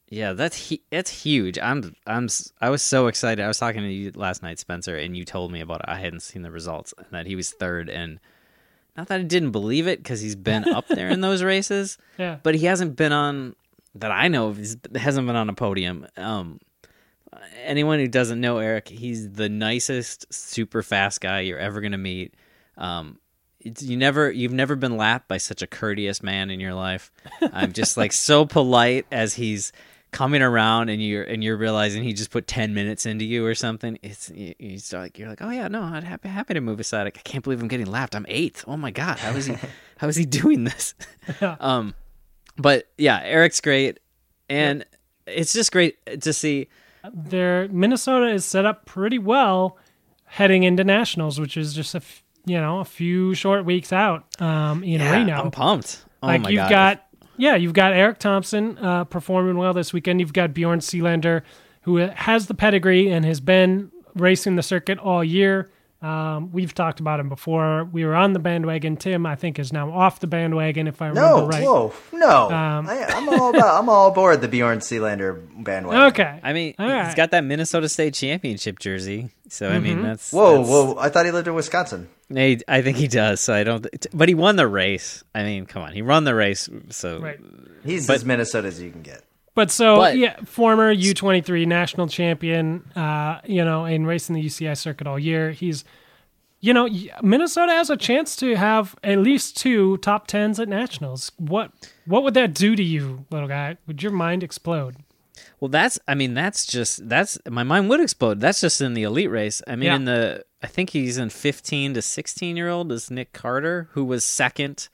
Speaker 3: Yeah, that's hu- that's huge. I'm I'm I was so excited. I was talking to you last night, Spencer, and you told me about it. I hadn't seen the results and that he was third. And not that I didn't believe it because he's been up there in <laughs> those races,
Speaker 4: Yeah,
Speaker 3: but he hasn't been on that I know of. He hasn't been on a podium. Um, anyone who doesn't know Eric, he's the nicest, super fast guy you're ever gonna meet. Um, it's, you never you've never been lapped by such a courteous man in your life. I'm just like so <laughs> polite as he's coming around and you're and you're realizing he just put 10 minutes into you or something. It's you, you start like you're like oh yeah no i'd happy happy to move aside. Like, i can't believe i'm getting lapped. I'm eighth. Oh my god how is he <laughs> how is he doing this? <laughs> Um but yeah eric's great. And it's just great to see
Speaker 4: their Minnesota is set up pretty well heading into nationals, which is just a f- you know a few short weeks out um, in
Speaker 3: yeah,
Speaker 4: Reno.
Speaker 3: i'm pumped oh
Speaker 4: like
Speaker 3: my
Speaker 4: you've
Speaker 3: god
Speaker 4: got yeah you've got eric thompson uh, performing well this weekend you've got bjorn Selander who has the pedigree and has been racing the circuit all year. Um, we've talked about him before. We were on the bandwagon. Tim, I think, is now off the bandwagon. If I remember
Speaker 2: No,
Speaker 4: right.
Speaker 2: whoa, no.
Speaker 4: Um,
Speaker 2: I, I'm all about. I'm all aboard the Bjorn Selander bandwagon.
Speaker 4: Okay.
Speaker 3: I mean,
Speaker 4: All
Speaker 3: he's
Speaker 4: right.
Speaker 3: got that Minnesota State championship jersey. So I
Speaker 4: Mm-hmm.
Speaker 3: mean, that's
Speaker 2: Whoa,
Speaker 3: that's-
Speaker 2: whoa! I thought he lived in Wisconsin.
Speaker 3: Hey, I think he does. So I don't. But he won the race. I mean, come on, he won the race. So
Speaker 4: Right.
Speaker 2: He's
Speaker 3: But-
Speaker 2: as Minnesota as you can get.
Speaker 4: But so
Speaker 3: But-
Speaker 4: yeah, former U twenty three national champion, uh, you know, in racing the UCI circuit all year. He's, you know, Minnesota has a chance to have at least two top tens at nationals. What what would that do to you, little guy? Would your mind explode?
Speaker 3: Well, that's. I mean, that's just. That's my mind would explode. That's just in the elite race. I mean,
Speaker 4: Yeah.
Speaker 3: in the. I think he's in fifteen to sixteen year old is Nick Carter, who was second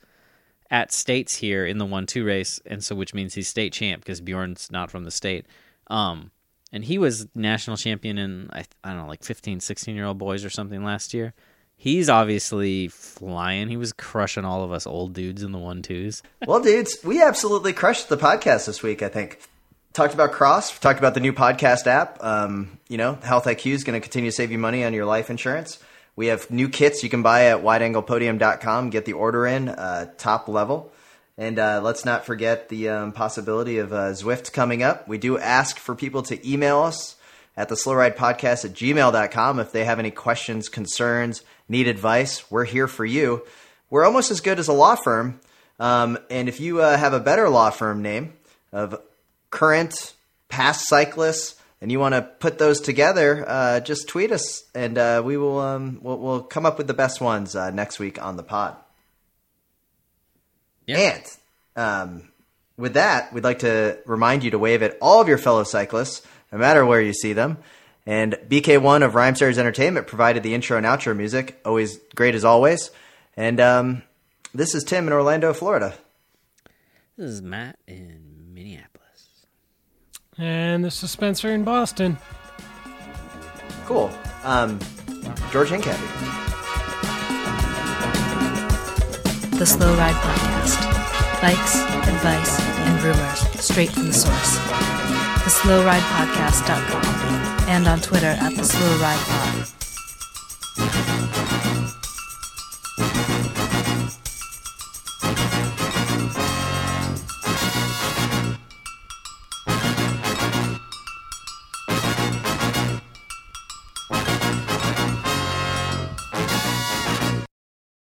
Speaker 3: at states here in the one two race, and so which means he's state champ because Bjorn's not from the state. Um, and he was national champion in I, I don't know like 15, 16 year old boys or something last year. He's obviously flying. He was crushing all of us old dudes in the one twos.
Speaker 2: Well, dudes, we absolutely crushed the podcast this week. I think talked about Cross, talked about the new podcast app. Um, you know, Health IQ is going to continue to save you money on your life insurance. We have new kits you can buy at wideanglepodium.com. Get the order in, uh, top level. And uh, let's not forget the um, possibility of uh, Zwift coming up. We do ask for people to email us at the slow ride podcast at gmail.com if they have any questions, concerns, need advice. We're here for you. We're almost as good as a law firm. Um, and if you uh, have a better law firm name of current, past cyclists, and you want to put those together, uh, just tweet us, and uh, we will um, we'll, we'll come up with the best ones uh, next week on the pod.
Speaker 3: Yeah.
Speaker 2: And um, with that, we'd like to remind you to wave at all of your fellow cyclists, no matter where you see them. And BK1 of Rhymesters Entertainment provided the intro and outro music, always great as always. And um, this is Tim in Orlando, Florida.
Speaker 3: This is Matt in Minneapolis
Speaker 4: and this is Spencer in Boston.
Speaker 2: Cool. Um, George Hankaby.
Speaker 1: The Slow Ride Podcast. bikes, advice, and rumors straight from the source. The Slow Ride and on Twitter at The Slow Ride